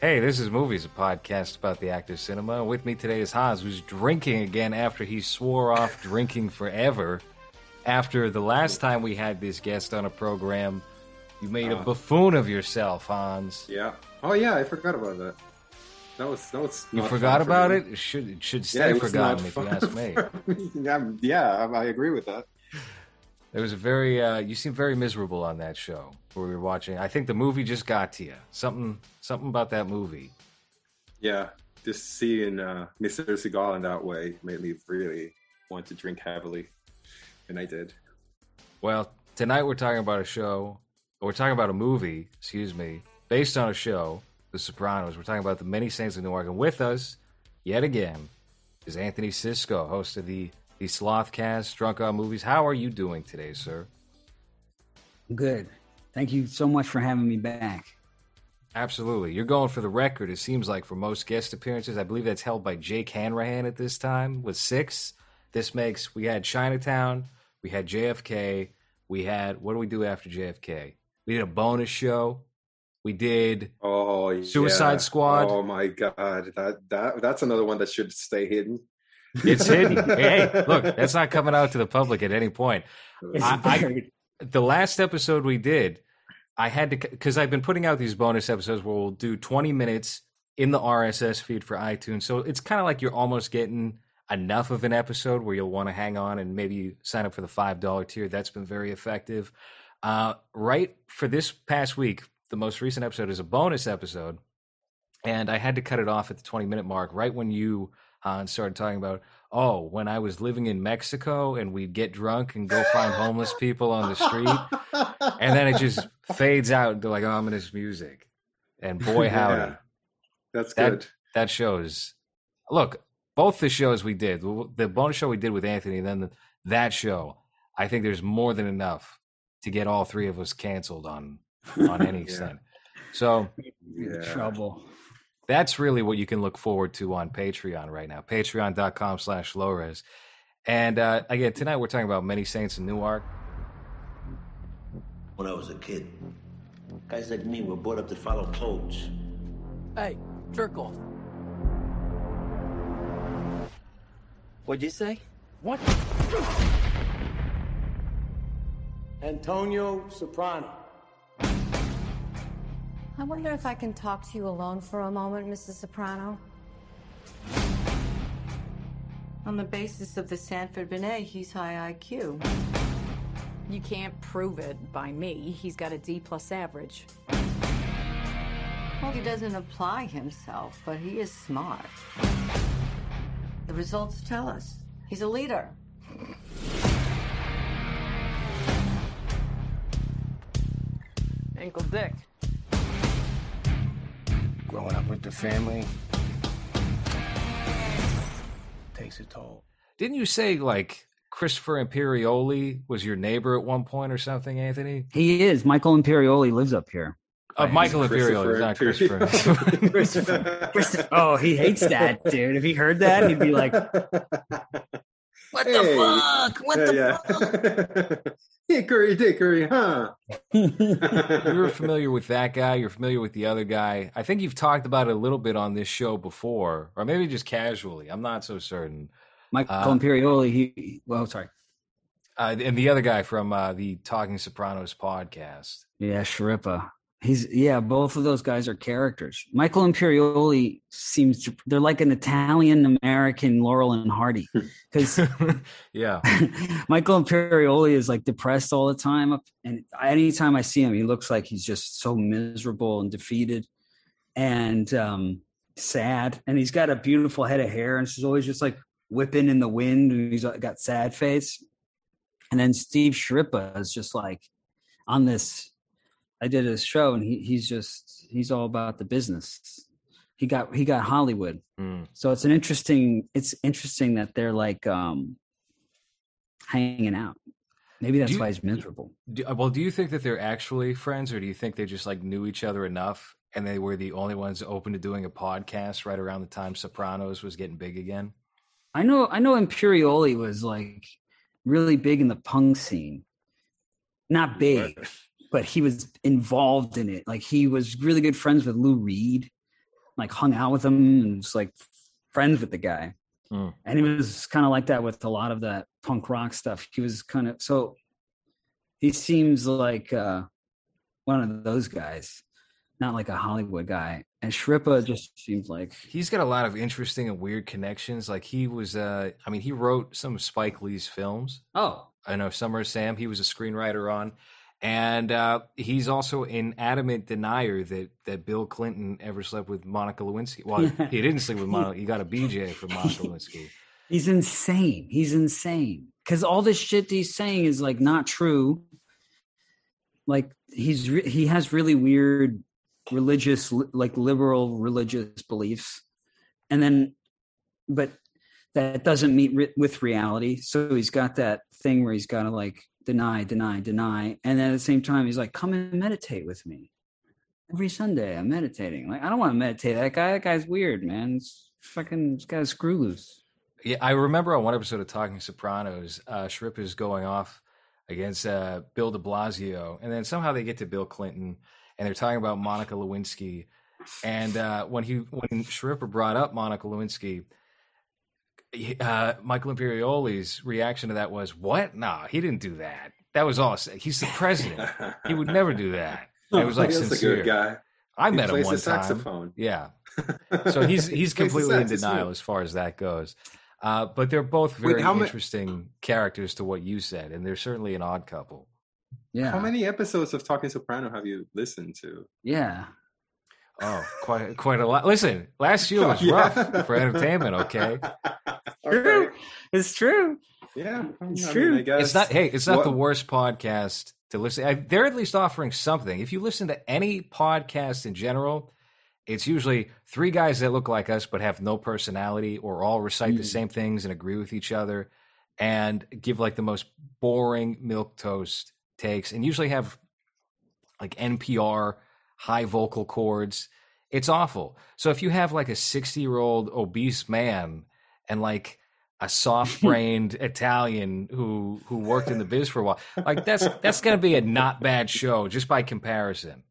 Hey, this is Movies, a podcast about the actor's cinema. With me today is Hans, who's drinking again after he swore off drinking forever. After the last time we had this guest on a program, you made a Uh. buffoon of yourself, Hans. Yeah. Oh yeah, I forgot about that. That was that was. You forgot about it? It should it should Yeah, stay it forgotten if you ask me. me. yeah, yeah, I, I agree with that. It was a very uh, you seemed very miserable on that show where we were watching. I think the movie just got to you. Something something about that movie. Yeah, just seeing uh, Mr. Seagal in that way made me really want to drink heavily, and I did. Well, tonight we're talking about a show, or we're talking about a movie, excuse me, based on a show, The Sopranos. We're talking about the Many Saints of Newark. And with us, yet again, is Anthony Cisco, host of the, the Slothcast, Drunk on Movies. How are you doing today, sir? Good. Thank you so much for having me back. Absolutely. You're going for the record, it seems like, for most guest appearances. I believe that's held by Jake Hanrahan at this time with six. This makes, we had Chinatown, we had JFK, we had, what do we do after JFK? We did a bonus show. We did Oh, yeah. Suicide Squad. Oh my god, that that that's another one that should stay hidden. It's hidden. hey, look, that's not coming out to the public at any point. I- I- The last episode we did, I had to because I've been putting out these bonus episodes where we'll do 20 minutes in the RSS feed for iTunes. So it's kind of like you're almost getting enough of an episode where you'll want to hang on and maybe sign up for the five dollar tier. That's been very effective. Uh, right for this past week, the most recent episode is a bonus episode, and I had to cut it off at the 20 minute mark right when you uh, started talking about oh when I was living in Mexico and we'd get drunk and go find homeless people on the street and then it just fades out into like ominous music. And boy, howdy, Yeah. That's That- good. that shows. Look, both the shows we did, the bonus show we did with Anthony, and then the, that show, I think there's more than enough to get all three of us canceled on on any Yeah. extent. So Yeah. trouble. That's really what you can look forward to on Patreon right now. Patreon.com slash Lores. And uh, again, tonight we're talking about Many Saints in Newark. When I was a kid, guys like me were brought up to follow codes. Hey, jerk off. What'd you say? What? Antonio Soprano. I wonder if I can talk to you alone for a moment, Mrs. Soprano. On the basis of the Stanford Binet, he's high IQ. You can't prove it by me. He's got a D plus average. Well, he doesn't apply himself, but he is smart. The results tell us he's a leader. Ankle dick. Growing up with the family takes a toll. Didn't you say like Christopher Imperioli was your neighbor at one point or something, Anthony? He is. Michael Imperioli lives up here. Uh, Michael Imperioli, not Christopher. Christopher. Oh, he hates that, dude. If he heard that, he'd be like, What Hey. the fuck? What the yeah, fuck? yeah. Hickory dickory, huh? You're familiar with that guy. You're familiar with the other guy. I think you've talked about it a little bit on this show before, or maybe just casually. I'm not so certain. Michael Uh, Imperioli. He, well, sorry. Uh, and the other guy from uh, the Talking Sopranos podcast. Yeah, Schirripa. He's yeah. Both of those guys are characters. Michael Imperioli seems to. They're like an Italian American Laurel and Hardy because yeah. Michael Imperioli is like depressed all the time, and anytime I see him, he looks like he's just so miserable and defeated, and um, sad. And he's got a beautiful head of hair, and she's always just like whipping in the wind. And he's got sad face. And then Steve Schirripa is just like on this. I did his show, and he, he's just he's all about the business. He got he got Hollywood. Mm. So it's an interesting. It's interesting that they're like um hanging out. Maybe that's you- why he's miserable. Do, uh, well, do you think that they're actually friends, or do you think they just like knew each other enough and they were the only ones open to doing a podcast right around the time Sopranos was getting big again? I know. I know. Imperioli was like really big in the punk scene. Not big, but he was involved in it. Like he was really good friends with Lou Reed, like hung out with him and was like friends with the guy. Mm. And he was kind of like that with a lot of that punk rock stuff. He was kind of so he seems like uh one of those guys, not like a Hollywood guy. And Schirripa just seems like He's got a lot of interesting and weird connections. Like he was, uh, I mean, he wrote some of Spike Lee's films. oh I know Summer Sam. He was a screenwriter on, and uh, he's also an adamant denier that that Bill Clinton ever slept with Monica Lewinsky. Well, he didn't sleep with Monica. He got a BJ from Monica Lewinsky. he's insane. He's insane because all this shit he's saying is like not true. Like he's re- he has really weird religious, li- like liberal religious beliefs, and then, but that doesn't meet ri- with reality. So he's got that thing where he's got to like deny, deny, deny, and then at the same time he's like, "Come and meditate with me." Every Sunday, I'm meditating. Like, I don't want to meditate. That guy, that guy's weird, man. It's fucking, this guy's screw loose. Yeah, I remember on one episode of Talking Sopranos, uh, Shrip is going off against uh, Bill De Blasio, and then somehow they get to Bill Clinton, and they're talking about Monica Lewinsky. And uh, when he when Schirripa brought up Monica Lewinsky, uh, Michael Imperioli's reaction to that was, "What? Nah, he didn't do that. That was all. He's the president. he would never do that." It was like He's sincere. a good guy. I He met him plays one the time. saxophone. Yeah, so he's he's He plays completely in denial as far as that goes. Uh, but they're both Wait, very how ma- interesting characters to what you said, and they're certainly an odd couple. Yeah. How many episodes of Talking Soprano have you listened to? Yeah. Oh, quite quite a lot. Listen, last year Oh, was yeah. rough for entertainment. Okay, True. It's true. Yeah, It's I mean, true. I guess it's not. Hey, it's not what- the worst podcast to listen. I, they're at least offering something. If you listen to any podcast in general, it's usually three guys that look like us but have no personality, or all recite the Mm. same things and agree with each other, and give like the most boring milquetoast takes, and usually have like NPR high vocal chords. It's awful. So if you have like a 60 year old obese man and like a soft brained Italian who who worked in the biz for a while, like that's that's gonna be a not bad show just by comparison.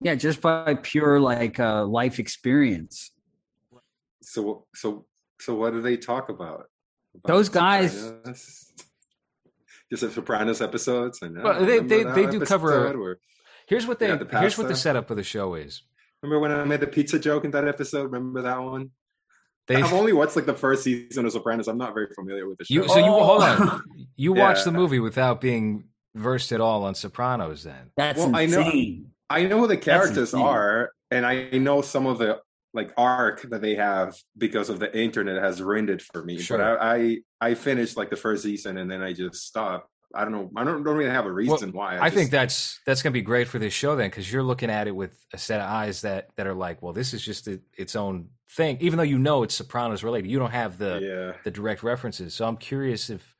Yeah, just by pure like uh, life experience. So so so what do they talk about? About Those guys- Sopranos? Just the Sopranos episodes, and uh, Well, they- they- they do cover- episode where- Here's what they Yeah, the here's what the setup of the show is. Remember when I made the pizza joke in that episode? Remember that one? They I've only watched like the first season of Sopranos. I'm not very familiar with the show. you so you Oh. hold on. Oh. You watched the movie without being versed at all on Sopranos then. That's Well, I know- insane. I know who the characters are, and I know some of the like arc that they have because of the internet has ruined it for me. Sure. But I, I I finished like the first season and then I just stopped. I don't know. I don't, don't really have a reason why. I, just- think that's that's going to be great for this show then, because you're looking at it with a set of eyes that that are like, well, this is just a, its own thing, even though you know it's Sopranos related. You don't have the yeah. the direct references, so I'm curious if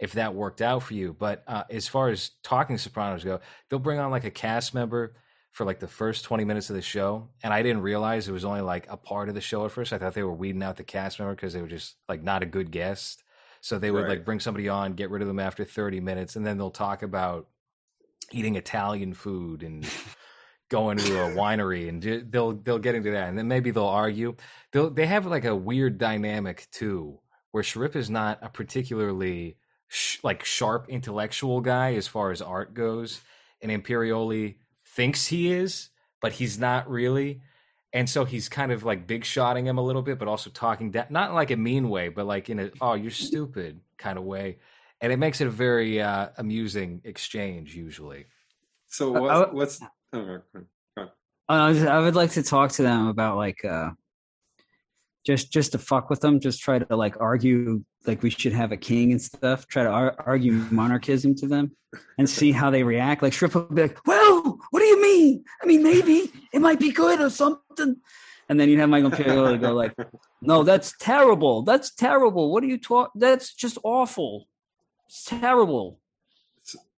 if that worked out for you. But uh, as far as talking Sopranos go, they'll bring on like a cast member for like the first 20 minutes of the show, and I didn't realize it was only like a part of the show at first. I thought they were weeding out the cast member because they were just like not a good guest. So they would Right. like bring somebody on, get rid of them after 30 minutes, and then they'll talk about eating Italian food and going to a winery, and they'll they'll get into that, and then maybe they'll argue. They'll they have like a weird dynamic too, where Sharip is not a particularly sh- like sharp intellectual guy as far as art goes, and Imperioli thinks he is, but he's not really. And so he's kind of like big shotting him a little bit, but also talking down, not like a mean way, but like in a, oh, you're stupid kind of way. And it makes it a very uh, amusing exchange usually. So I- what's, I- what's oh, go on. I, was- I would like to talk to them about like uh just just to fuck with them, just try to like argue like we should have a king and stuff. Try to ar- argue monarchism to them and see how they react. Like Shrip will be like, "Well, what do you mean? I mean, maybe it might be good or something." And then you'd have Michael Imperioli go like, "No, that's terrible. That's terrible. What are you talk? That's just awful. It's terrible.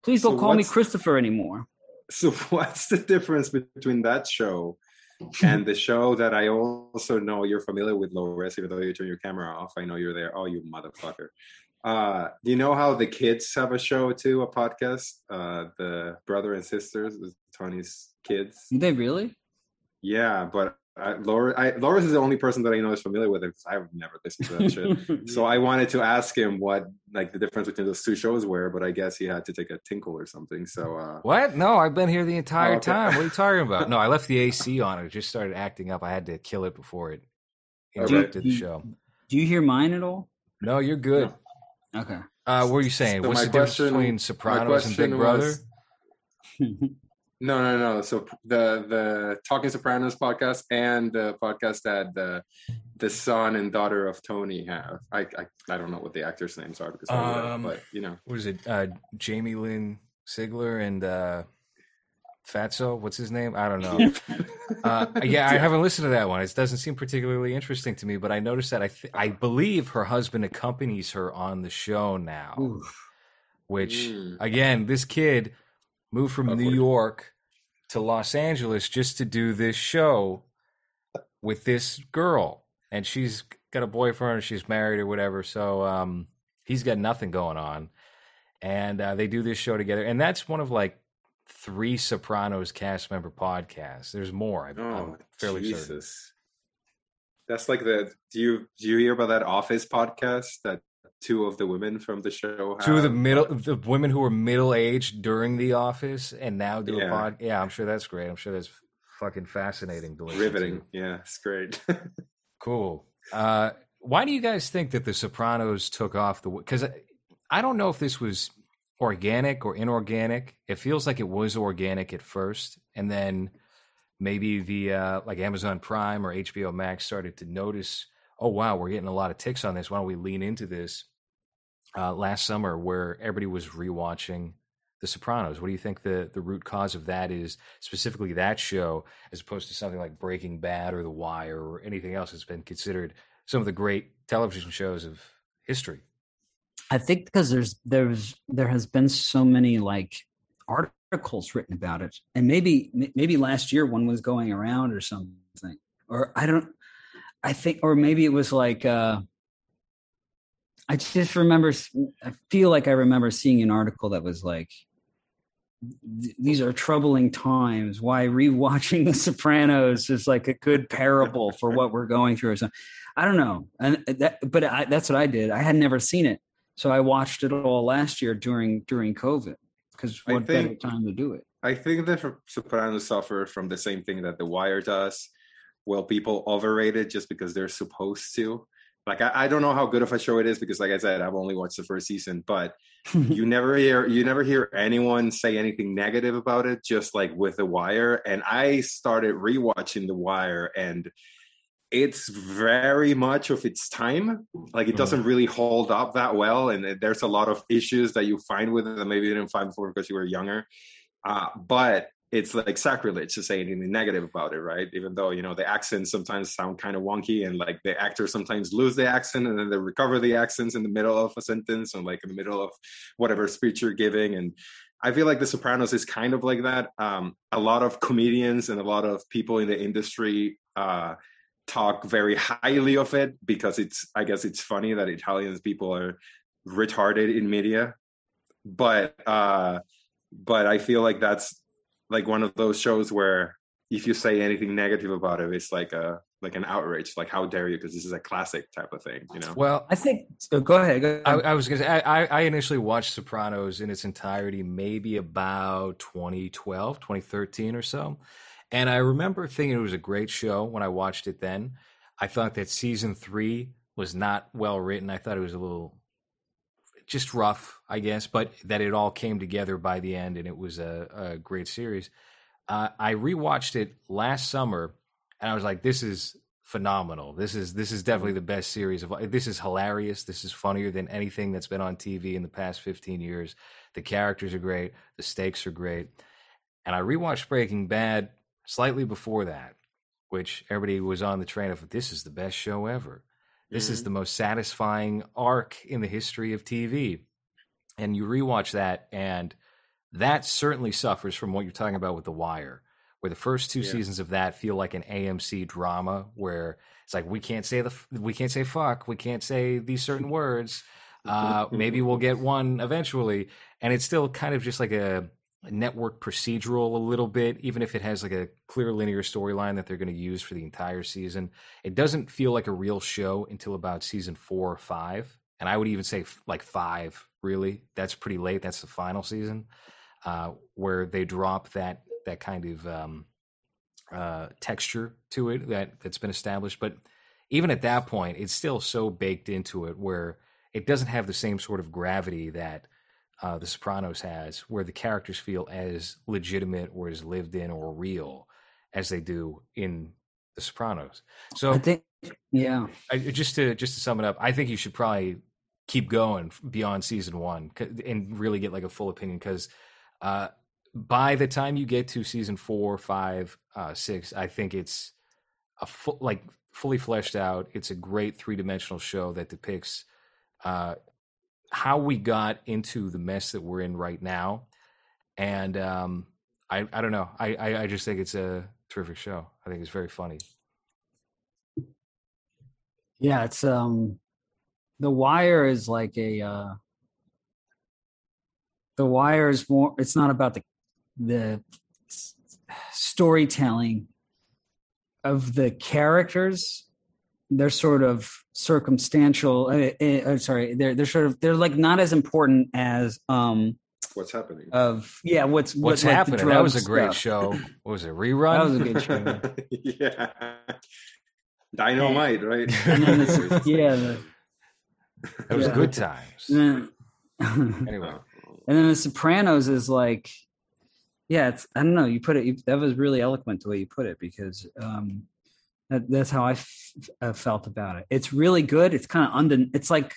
Please don't so call me Christopher anymore." So what's the difference between that show and the show that I also know you're familiar with, Loris, even though you turn your camera off? I know you're there. Oh, you motherfucker. Uh, do you know how the kids have a show too, a podcast? Uh, the brother and sisters, Tony's kids. Do they really? Yeah, but I, Laura, I, Loris is the only person that I know is familiar with it because I've never listened to that shit. So I wanted to ask him what like the difference between those two shows were, but I guess he had to take a tinkle or something. So uh, What? No, I've been here the entire Oh, okay. time. What are you talking about? No, I left the AC on. It just started acting up. I had to kill it before it Okay. interrupted the show. Do you hear mine at all? No, you're good. Okay. Uh, what are you saying? So What's my the difference between my Sopranos and Big Brother? was- No, no, no. So the the Talking Sopranos podcast and the podcast that the the son and daughter of Tony have. I I, I don't know what the actors' names are because I don't know, Um, but you know. What is it? Uh, Jamie Lynn Sigler and uh, Fatso. What's his name? I don't know. Uh, yeah, I haven't listened to that one. It doesn't seem particularly interesting to me, but I noticed that I th- I believe her husband accompanies her on the show now. Oof. Which Mm. again, this kid moved from New York to Los Angeles just to do this show with this girl, and she's got a boyfriend or she's married or whatever. So um, he's got nothing going on, and uh, they do this show together, and that's one of like three Sopranos cast member podcasts. There's more. I, Oh, I'm fairly certain. That's like the. Do you do you hear about that Office podcast that two of the women from the show? Two of the have? middle, the women who were middle aged during The Office, and now do a Yeah. pod. Yeah, I'm sure that's great. I'm sure that's fucking fascinating to riveting. to. Yeah, it's great. Cool. Uh, why do you guys think that The Sopranos took off the? Because I, I don't know if this was organic or inorganic. It feels like it was organic at first, and then maybe the uh, like Amazon Prime or HBO Max started to notice. Oh wow, we're getting a lot of ticks on this. Why don't we lean into this? Uh, last summer, where everybody was rewatching The Sopranos. What do you think the the root cause of that is? Specifically, that show, as opposed to something like Breaking Bad or The Wire or anything else that's been considered some of the great television shows of history. I think because there's there's there has been so many like articles written about it, and maybe maybe last year one was going around or something, or I don't. I think, or maybe it was like uh I just remember. I feel like I remember seeing an article that was like, "These are troubling times. Why rewatching The Sopranos is like a good parable for what we're going through." Or something. I don't know, and uh, that, but I, that's what I did. I had never seen it, so I watched it all last year during during COVID. Because what better time to do it? I think the Sopranos suffer from the same thing that The Wire does. Well, people overrate it just because they're supposed to. Like I, I don't know how good of a show it is because, like I said, I've only watched the first season, but you never hear you never hear anyone say anything negative about it. Just like with The Wire, and I started rewatching The Wire, and it's very much of its time. Like it doesn't really hold up that well, and there's a lot of issues that you find with it that maybe you didn't find before because you were younger. Uh, but it's like sacrilege to say anything negative about it, right? Even though you know the accents sometimes sound kind of wonky, and like the actors sometimes lose the accent and then they recover the accents in the middle of a sentence or like in the middle of whatever speech you're giving. And I feel like The Sopranos is kind of like that. Um, a lot of comedians and a lot of people in the industry uh, talk very highly of it because it's, I guess, it's funny that Italians people are retarded in media, but. uh but I feel like that's like one of those shows where if you say anything negative about it, it's like a like an outrage. Like how dare you? Because this is a classic type of thing, you know. Well, I think. So go ahead. Go I, ahead. I was gonna say I, I I initially watched Sopranos in its entirety maybe about 2012, 2013 or so. And I remember thinking it was a great show when I watched it then. I thought that season three was not well written. I thought it was a little just rough, I guess, but that it all came together by the end and it was a, a great series. Uh, I rewatched it last summer and I was like, this is phenomenal. This is this is definitely the best series of this is hilarious. This is funnier than anything that's been on TV in the past 15 years. The characters are great, the stakes are great. And I rewatched Breaking Bad slightly before that, which everybody was on the train of this is the best show ever. This is the most satisfying arc in the history of TV. And you rewatch that, and that certainly suffers from what you're talking about with The Wire, where the first two Yeah. seasons of that feel like an AMC drama, where it's like we can't say the we can't say fuck, we can't say these certain words. Uh, maybe we'll get one eventually, and it's still kind of just like a network procedural a little bit, even if it has like a clear linear storyline that they're going to use for the entire season. It doesn't feel like a real show until about season four or five. And I would even say like five, really. That's pretty late. That's the final season uh, where they drop that that kind of um, uh, texture to it that that's been established. But even at that point, it's still so baked into it where it doesn't have the same sort of gravity that uh, The Sopranos has, where the characters feel as legitimate or as lived in or real as they do in The Sopranos. So I think, yeah, I, just to just to sum it up, I think you should probably keep going beyond season one and really get like a full opinion because uh, by the time you get to season four, five, uh, six, I think it's a full like fully fleshed out. It's a great three dimensional show that depicts uh, how we got into the mess that we're in right now. And um, I, I don't know. I, I, I just think it's a terrific show. I think it's very funny. Yeah, it's um, The Wire is like a uh, The Wire is more. It's not about the the storytelling of the characters they're sort of circumstantial uh, uh, sorry they're they're sort of they're like not as important as um what's happening. of yeah what's what's what, happening? That was a great stuff. show. What was it rerun? That was a good show. Yeah. Dynamite right? And then it's, yeah the, it was yeah. good times. And then, anyway. and then the sopranos is like yeah it's i don't know you put it you, that was really eloquent the way you put it because um that, that's how I f- uh, felt about it. It's really good. It's kind of under. It's like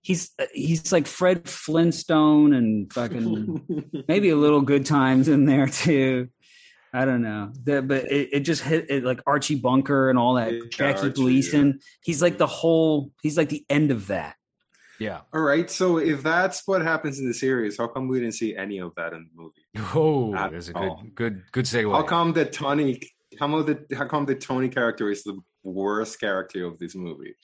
he's he's like Fred Flintstone and fucking maybe a little Good Times in there too. I don't know, the, but it, it just hit it like Archie Bunker and all that. Yeah, Jackie Archie, Gleason. He's like the whole. He's like the end of that. yeah all right so if that's what happens in the series how come we didn't see any of that in the movie oh Not that's a good all. good good segue how come the tony how come the how come the tony character is the worst character of this movie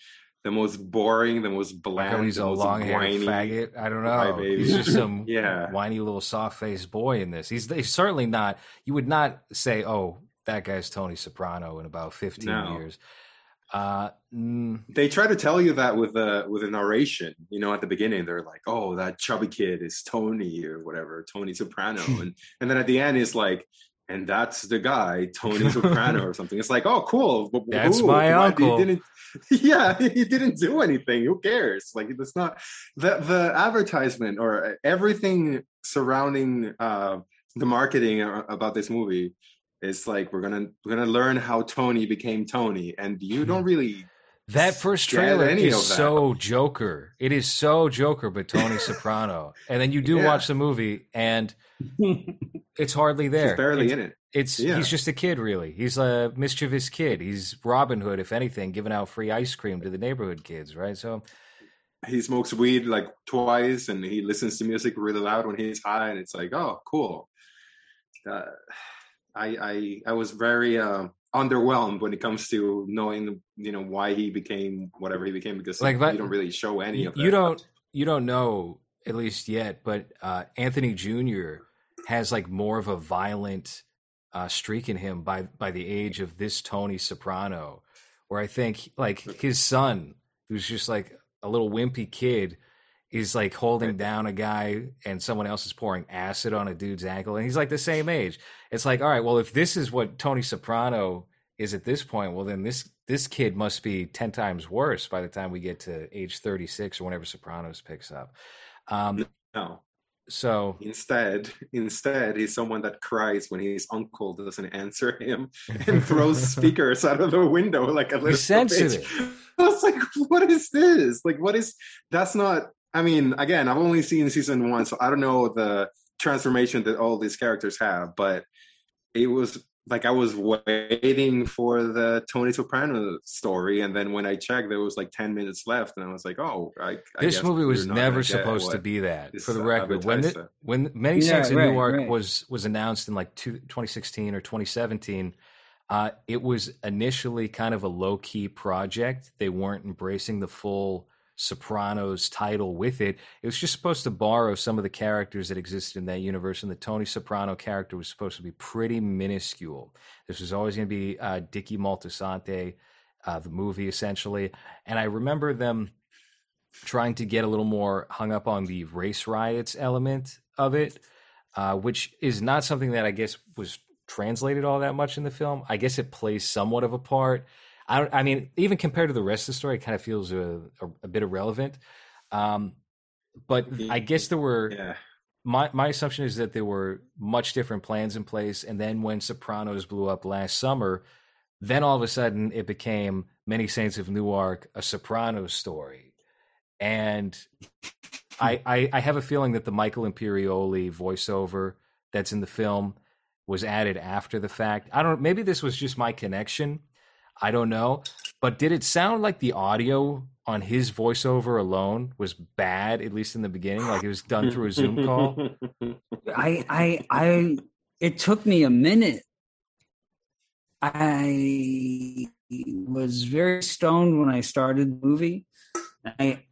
the most boring the most bland he's the a long haired whiny. faggot. I don't know. He's just some Yeah. whiny little soft faced boy in this. He's, he's certainly not. You would not say, "Oh, that guy's Tony Soprano" in about fifteen No. years. Uh, mm, they try to tell you that with a with a narration you know at the beginning they're like oh that chubby kid is tony or whatever tony soprano and and then at the end it's like and that's the guy tony soprano or something it's like oh cool That's who? my uncle. he didn't yeah he didn't do anything who cares like it's not the the advertisement or everything surrounding uh the marketing about this movie it's like we're gonna we're gonna learn how tony became tony and you don't really that first trailer any is so Joker. It is so Joker, but Tony Soprano. And then you do Yeah. watch the movie, and it's hardly there. He's barely it's, in it. It's Yeah. he's just a kid, really. He's a mischievous kid. He's Robin Hood, if anything, giving out free ice cream to the neighborhood kids, right? So He smokes weed like twice, and he listens to music really loud when he's high, and it's like, oh, cool. Uh, I I I was very uh, underwhelmed when it comes to knowing you know why he became whatever he became because Like, you don't really show any of that. you don't you don't know at least yet, but uh, Anthony Jr. has like more of a violent uh, streak in him by by the age of this Tony Soprano, where I think like his son, who's just like a little wimpy kid, is like holding down a guy and someone else is pouring acid on a dude's ankle, and he's like the same age. It's like, all right, well, if this is what Tony Soprano is at this point, well, then this this kid must be ten times worse by the time we get to age thirty six or whenever Sopranos picks up. Um, No. so Instead, instead, he's someone that cries when his uncle doesn't answer him and throws speakers out of the window like a little he's sensitive. bitch. I was like, what is this? Like, what is that's not I mean, again, I've only seen season one, so I don't know the transformation that all these characters have, but it was like I was waiting for the Tony Soprano story, and then when I checked, there was like ten minutes left, and I was like, "Oh, I." I this guess movie was never supposed to be that." For the record, when advertised the, to- when Many Yeah, Saints in right, Newark right. was was announced in like two, 2016 or 2017, uh, it was initially kind of a low key project. They weren't embracing the full Sopranos title with it. It was just supposed to borrow some of the characters that existed in that universe, and the Tony Soprano character was supposed to be pretty minuscule. This was always going to be uh, Dickie Moltisanti, uh, the movie essentially. And I remember them trying to get a little more hung up on the race riots element of it, uh, which is not something that I guess was translated all that much in the film. I guess it plays somewhat of a part. I, I mean, even compared to the rest of the story, it kind of feels a, a, a bit irrelevant. Um, but I guess there were. Yeah. My my assumption is that there were much different plans in place, and then when Sopranos blew up last summer, then all of a sudden it became Many Saints of Newark, a Sopranos story, and I, I I have a feeling that the Michael Imperioli voiceover that's in the film was added after the fact. I don't. Maybe this was just my connection. I don't know. But did it sound like the audio on his voiceover alone was bad, at least in the beginning? Like it was done through a Zoom call? I, I, I, it took me a minute. I was very stoned when I started the movie. I,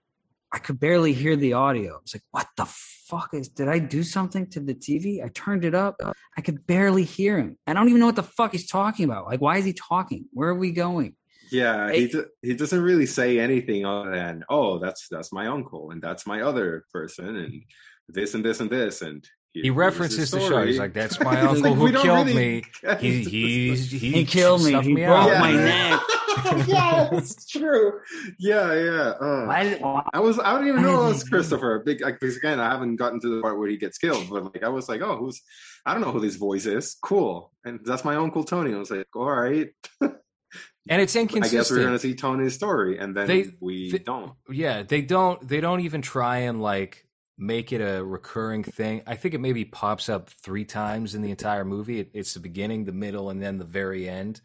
I could barely hear the audio. I was like, what the fuck is, did I do something to the TV? I turned it up. I could barely hear him. I don't even know what the fuck he's talking about. Like, why is he talking? Where are we going? Yeah, he do, he doesn't really say anything other than, "Oh, that's that's my uncle, and that's my other person, and this and this and this." And he references the show. He's like, "That's my uncle like, who killed really- me. He he's, he, He killed me. He me broke out." my neck. yeah, that's true. Yeah, yeah. uh. Why, why- I was I don't even know it was Christopher. Big like, because again, I haven't gotten to the part where he gets killed, but like I was like, oh, who's I don't know who this voice is. Cool, and that's my uncle Tony. I was like, all right. and it's inconsistent. I guess we're gonna see Tony's story, and then They- we they- don't. Yeah, they don't. They don't even try and like make it a recurring thing. I think it maybe pops up three times in the entire movie. It, it's the beginning, the middle, and then the very end.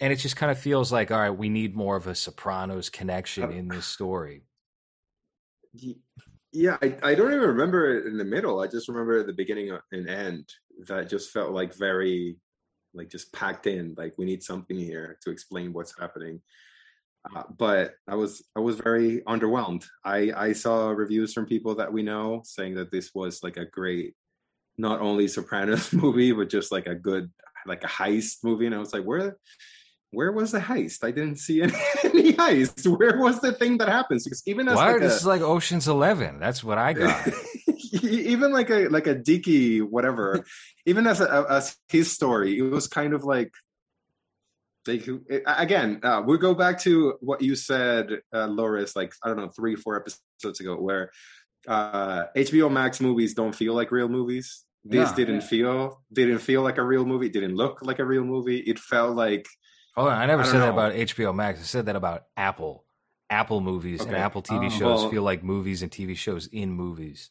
And it just kind of feels like, all right, we need more of a Sopranos connection in this story. Yeah, I, I don't even remember it in the middle. I just remember the beginning and end that just felt like very, like just packed in. Like we need something here to explain what's happening. Uh, but I was I was very underwhelmed. I I saw reviews from people that we know saying that this was like a great, not only Sopranos movie, but just like a good like a heist movie. And I was like, where where was the heist? I didn't see any, any heist. Where was the thing that happens? Because even as What? like this a, is like Ocean's Eleven. That's what I got. even like a like a Dicky whatever, even as a, as his story, it was kind of like like it- again. Uh, we go back to what you said, uh, Loris, like I don't know, three four episodes ago, where uh, HBO Max movies don't feel like real movies. This Yeah, didn't yeah. feel didn't feel like a real movie. Didn't look like a real movie. It felt like Hold on, I never I said that about HBO Max. I said that about Apple. Apple movies and Apple TV Oh. shows Well- feel like movies and TV shows in movies.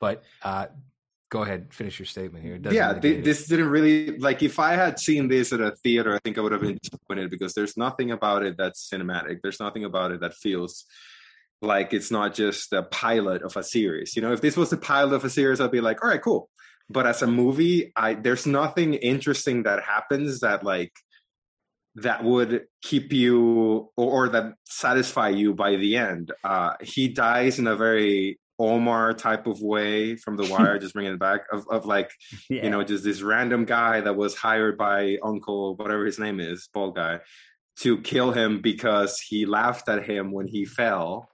But uh, go ahead, finish your statement here. Yeah negate th- it. this didn't really like if i had seen this at a theater i think i would have been disappointed because there's nothing about it that's cinematic there's nothing about it that feels like it's not just a pilot of a series you know if this was the pilot of a series i'd be like all right cool but as a movie i there's nothing interesting that happens that like that would keep you or, or that satisfy you by the end uh he dies in a very omar type of way from the wire just bringing it back of, of like Yeah. you know just this random guy that was hired by uncle whatever his name is bald guy to kill him because he laughed at him when he fell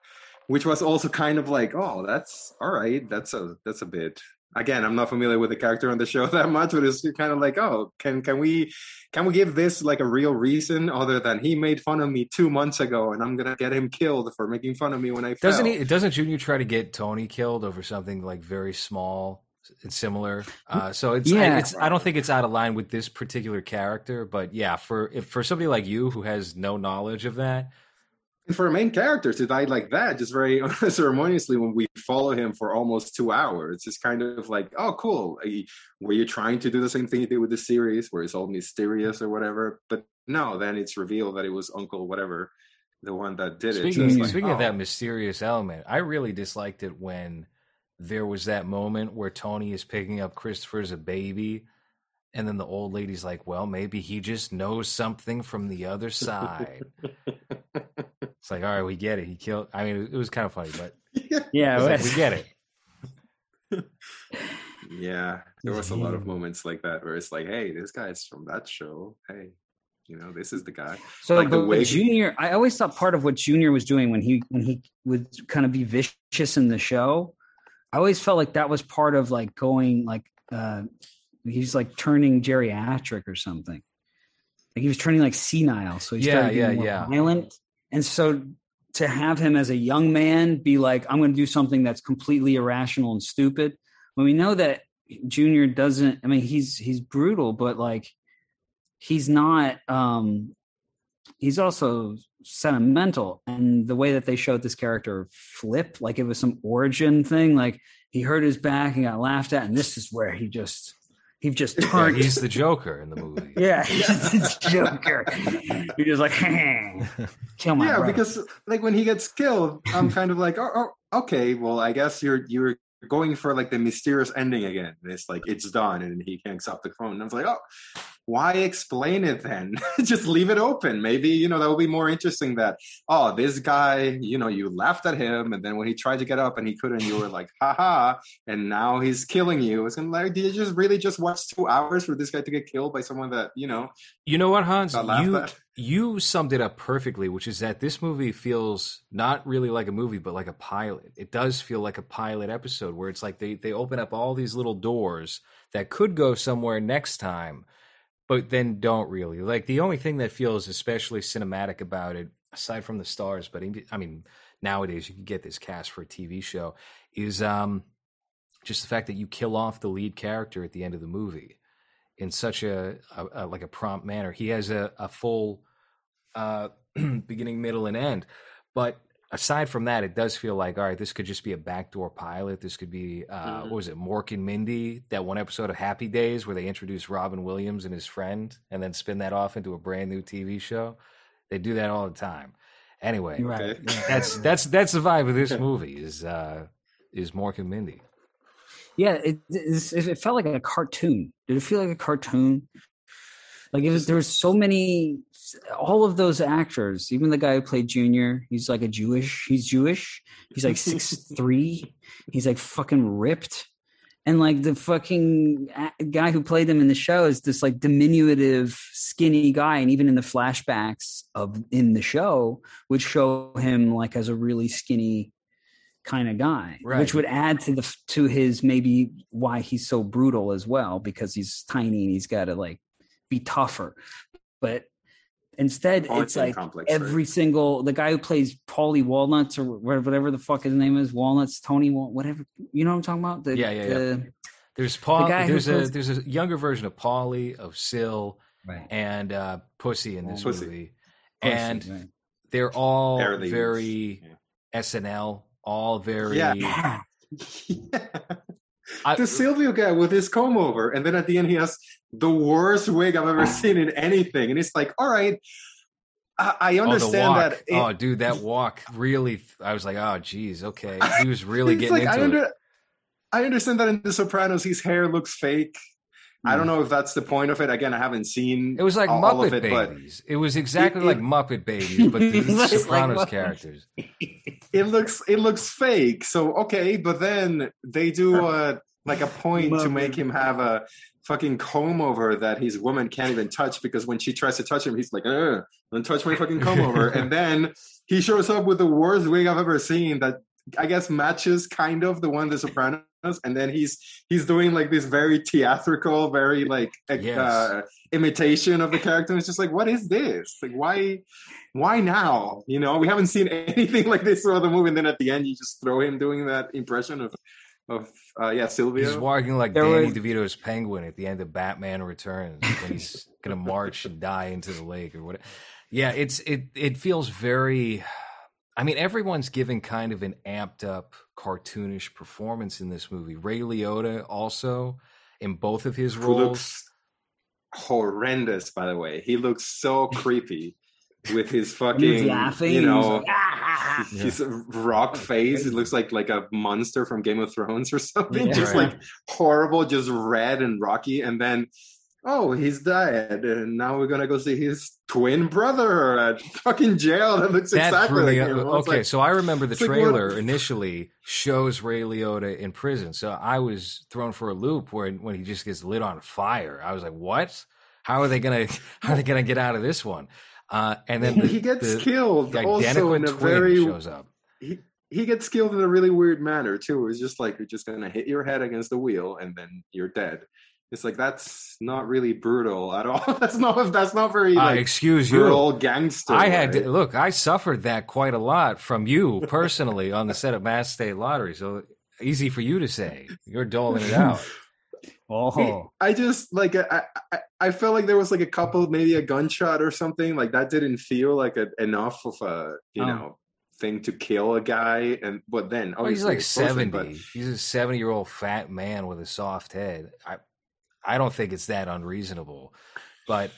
which was also kind of like oh that's all right that's a that's a bit again i'm not familiar with the character on the show that much but it's kind of like oh can can we can we give this like a real reason other than he made fun of me two months ago and i'm gonna get him killed for making fun of me when i Doesn't he? Doesn't Junior try to get Tony killed over something like very small and similar? Uh, so it's, Yeah. I, it's. I don't think it's out of line with this particular character, but yeah, for if for somebody like you who has no knowledge of that, And for a main character to die like that, just very unceremoniously, when we follow him for almost two hours, it's kind of like, oh, cool. Were you trying to do the same thing you did with the series, where it's all mysterious or whatever? But no, then it's revealed that it was Uncle whatever, the one that did it. So Speaking, like, speaking of oh. that mysterious element, I really disliked it when there was that moment where Tony is picking up Christopher as a baby, and then the old lady's like, "Well, maybe he just knows something from the other side." It's like, all right, we get it. He killed. I mean, it was kind of funny, but Yeah, it's like, we get it. Yeah, there was a lot of moments like that where it's like, hey, this guy's from that show. Hey, you know, this is the guy. So, like the but way Junior, I always thought part of what Junior was doing when he when he would kind of be vicious in the show, I always felt like that was part of like going like uh he's like turning geriatric or something. Like he was turning like senile, so he Yeah, started yeah, more yeah. violent. And so to have him as a young man be like, I'm going to do something that's completely irrational and stupid, when we know that Junior doesn't. I mean, he's he's brutal, but like he's not um he's also sentimental and the way that they showed this character flip like it was some origin thing like he hurt his back and got laughed at and this is where he just he just Yeah, turned he's the Joker in the movie. yeah he's the joker you're just like kill my yeah, brother. because like when he gets killed, I'm kind of like, oh, oh, okay, well, I guess you're you're going for like the mysterious ending again. It's like it's done, and he can't stop the phone. And I was like, oh, why explain it then? Just leave it open. Maybe you know that would be more interesting. That oh, this guy, you know, you laughed at him, and then when he tried to get up and he couldn't, you were like, haha, and now he's killing you. It's like, did you just really just watch two hours for this guy to get killed by someone that you know? You know what, Hans? You at. you summed it up perfectly, which is that this movie feels not really like a movie, but like a pilot. It does feel like a pilot episode where it's like they they open up all these little doors that could go somewhere next time, but then don't really. Like the only thing that feels especially cinematic about it, aside from the stars, but I mean nowadays you can get this cast for a TV show, is um just the fact that you kill off the lead character at the end of the movie in such a, a, a like a prompt manner. He has a, a full uh, beginning, middle, and end. But aside from that, it does feel like all right. This could just be a backdoor pilot. This could be uh, what was it, Mork and Mindy? That one episode of Happy Days where they introduce Robin Williams and his friend, and then spin that off into a brand new TV show. They do that all the time. Anyway, right Okay. that's that's that's the vibe of this movie. Is uh, is Mork and Mindy? Yeah, it, it it felt like a cartoon. Did it feel like a cartoon? Like it was. There was so many. All of those actors, even the guy who played Junior, he's like a Jewish. He's Jewish. He's like six three. He's like fucking ripped, and like the fucking guy who played them in the show is this like diminutive, skinny guy. And even in the flashbacks of in the show, would show him like as a really skinny kind of guy, Right. which would add to the to his maybe why he's so brutal as well because he's tiny and he's got to like be tougher. But instead, it's like complex, right? every single the guy who plays Paulie Walnuts or whatever the fuck his name is, Walnuts, Tony, Wal- whatever. You know what I'm talking about? The, Yeah, yeah, yeah. There's Paul. guy who There's a plays- there's a younger version of Paulie of Sil Right. and uh, Pussy in this Pussy. movie, Pussy, and right. they're all Barely very Yeah. SNL, all very Yeah. Yeah. I- the Silvio guy with his comb over, and then at the end he has the worst wig I've ever seen in anything, and it's like, all right, I, I Oh, understand walk. that. it- oh, dude, that walk really. I was like, oh, geez, okay. He was really getting like, I, into it. I understand that in The Sopranos his hair looks fake. I don't hmm. know if that's the point of it. Again, I haven't seen. It was like all, all Muppet of it, but Babies. It was exactly It- like Muppet Babies, but the It was like Sopranos characters. it looks it looks fake. So okay, but then they do a like a point to make him have a fucking comb over that his woman can't even touch because when she tries to touch him, he's like, "Ugh, don't touch my fucking comb over." and then he shows up with the worst wig I've ever seen that I guess matches kind of the one The Sopranos, and then he's he's doing like this very theatrical, very like Yes. uh, imitation of the character. And it's just like, what is this? Like, why? Why now? You know, we haven't seen anything like this throughout the movie, and then at the end, you just throw him doing that impression of, of uh, yeah, Silvio. He's walking like There Danny was- DeVito's penguin at the end of Batman Returns when he's gonna march and die into the lake or whatever. Yeah, it's it it feels very I mean, everyone's giving kind of an amped up cartoonish performance in this movie. Ray Liotta also in both of his who roles. looks horrendous, by the way. He looks so creepy with his When he was fucking, laughing. you he was know, like, "Ah!" his rock face. It looks like like a monster from Game of Thrones or something. Yeah. just Right. like horrible, just red and rocky. And then oh, he's dead, and now we're gonna go see his twin brother at fucking jail that looks That's exactly really like him. Okay. like- so I remember the it's like, trailer initially shows Ray Liotta in prison. So I was thrown for a loop where when he just gets lit on fire. I was like, "What? How are they gonna? How are they gonna get out of this one?" Uh, and then the, he gets the killed also in a very shows up. he, he gets killed in a really weird manner too. It's just like you're just gonna hit your head against the wheel and then you're dead. It's like that's not really brutal at all. that's not that's not very Uh, like excuse you. brutal gangster. I had right? to, look. I suffered that quite a lot from you personally on the set of Mass State Lottery. So easy for you to say. You're doling it out. Oh, I just like I, I I felt like there was like a couple maybe a gunshot or something like that didn't feel like a, enough of a you Oh. know thing to kill a guy and but then oh, he's like seventy. but- He's a seventy-year-old fat man with a soft head. I, I don't think it's that unreasonable. But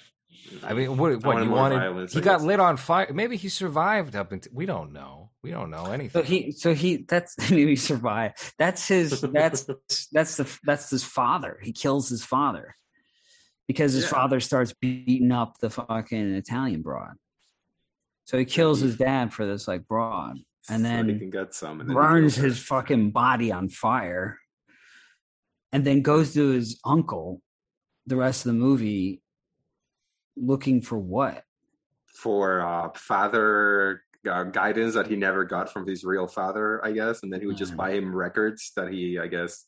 I mean, what? What wanted you wanted? violence, he got lit on fire. Maybe he survived up until we don't know. We don't know anything. so he, so he, that's maybe survive. That's his. That's that's the that's his father. He kills his father because his Yeah. father starts beating up the fucking Italian broad. So he kills his dad for this like broad, and so he then can get some and then burns his fucking body on fire and then goes to his uncle the rest of the movie looking for what for uh, father uh, guidance that he never got from his real father, I guess, and then he would just Mm. buy him records that he, I guess,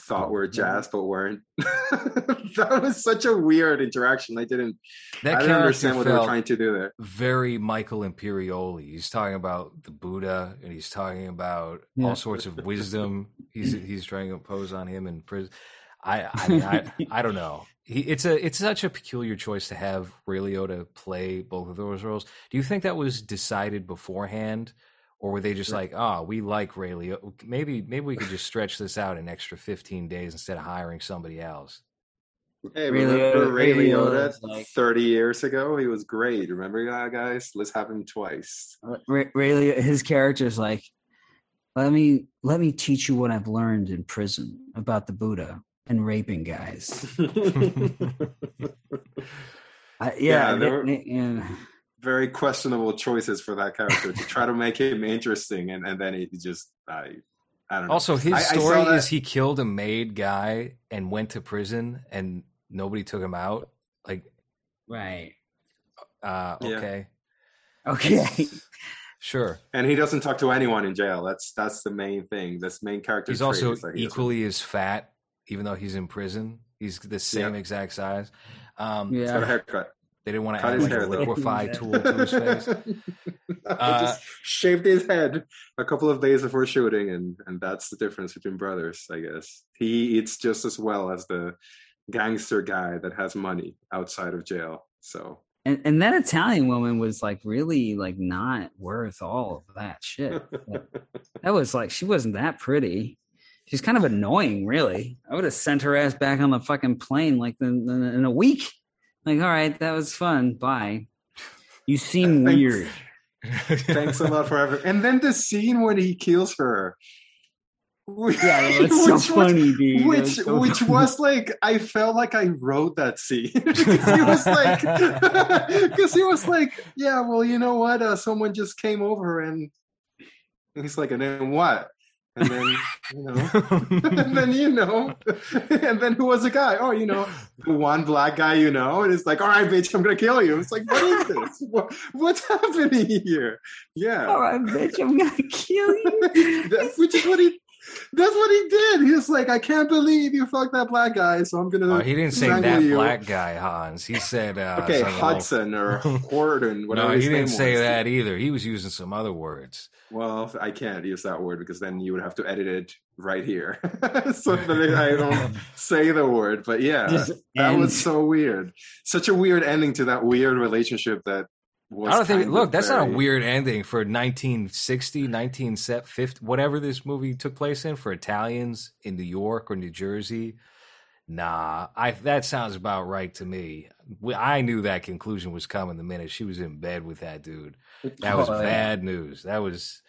thought were jazz but weren't. that was such a weird interaction. I didn't, that I didn't understand what they were trying to do there. very Michael Imperioli. He's talking about the Buddha, and he's talking about Yeah. all sorts of wisdom. He's he's trying to impose on him in prison. I I mean I, I don't know. He, it's a it's such a peculiar choice to have Ray Liotta play both of those roles. Do you think that was decided beforehand, or were they just like, oh, we like Ray Liotta? Maybe maybe we could just stretch this out an extra fifteen days instead of hiring somebody else. Hey, Ray remember Liotta- Ray Ray Liotta like- 30 years ago? He was great. Remember that, guys? Let's have him twice. Uh, Ray, Ray, his character's like let me let me teach you what i've learned in prison about the buddha and raping guys I, yeah, Yeah, there were- they- they- yeah. Very questionable choices for that character to try to make him interesting, and, and then he just, I, I don't know. Also, his I- I saw story that- is he killed a maid guy and went to prison, and nobody took him out. Like, right uh, Yeah. okay, okay sure. and he doesn't talk to anyone in jail. That's that's the main thing. This main character. He's also is that he doesn't- equally as fat, even though he's in prison. He's the same Yeah. exact size. Um, He's got a yeah haircut. They didn't want to Cut add his like a hair, though. liquefy Yeah. tool to his face. Uh, just shaved his head a couple of days before shooting, and and that's the difference between brothers, I guess. He eats just as well as the gangster guy that has money outside of jail. So and, and that italian woman was like really like not worth all of that shit Like, that was like she wasn't that pretty she's kind of annoying really i would have sent her ass back on the fucking plane like in, in, a week like all right that was fun bye you seem Thanks. weird thanks a lot for everything. And then the scene when he kills her. yeah it's so which was- funny dude which was so which funny. was like I felt like I wrote that scene because he was like because he was like yeah well you know what uh, someone just came over and he's like and then what and then you know and then you know and then who was the guy oh you know the one black guy you know and it's like all right bitch I'm gonna kill you it's like what is this what, what's happening here yeah all right bitch i'm gonna kill you that, which is what he that's what he did. He was like, I can't believe you fucked that black guy, so I'm gonna Oh, he didn't say that you. black guy, Hans. He said uh, Okay, something else. Hudson or Horton, whatever No, he name didn't say was. that either. He was using some other words. Well, I can't use that word because then you would have to edit it right here, so that I don't say the word. But yeah, Just that was so weird. Such a weird ending to that weird relationship that was. I don't think. Look, of that's not a weird ending for 1960, 1950, whatever this movie took place in for Italians in New York or New Jersey. Nah, I that sounds about right to me. We- I knew that conclusion was coming the minute she was in bed with that dude. That was bad news. That was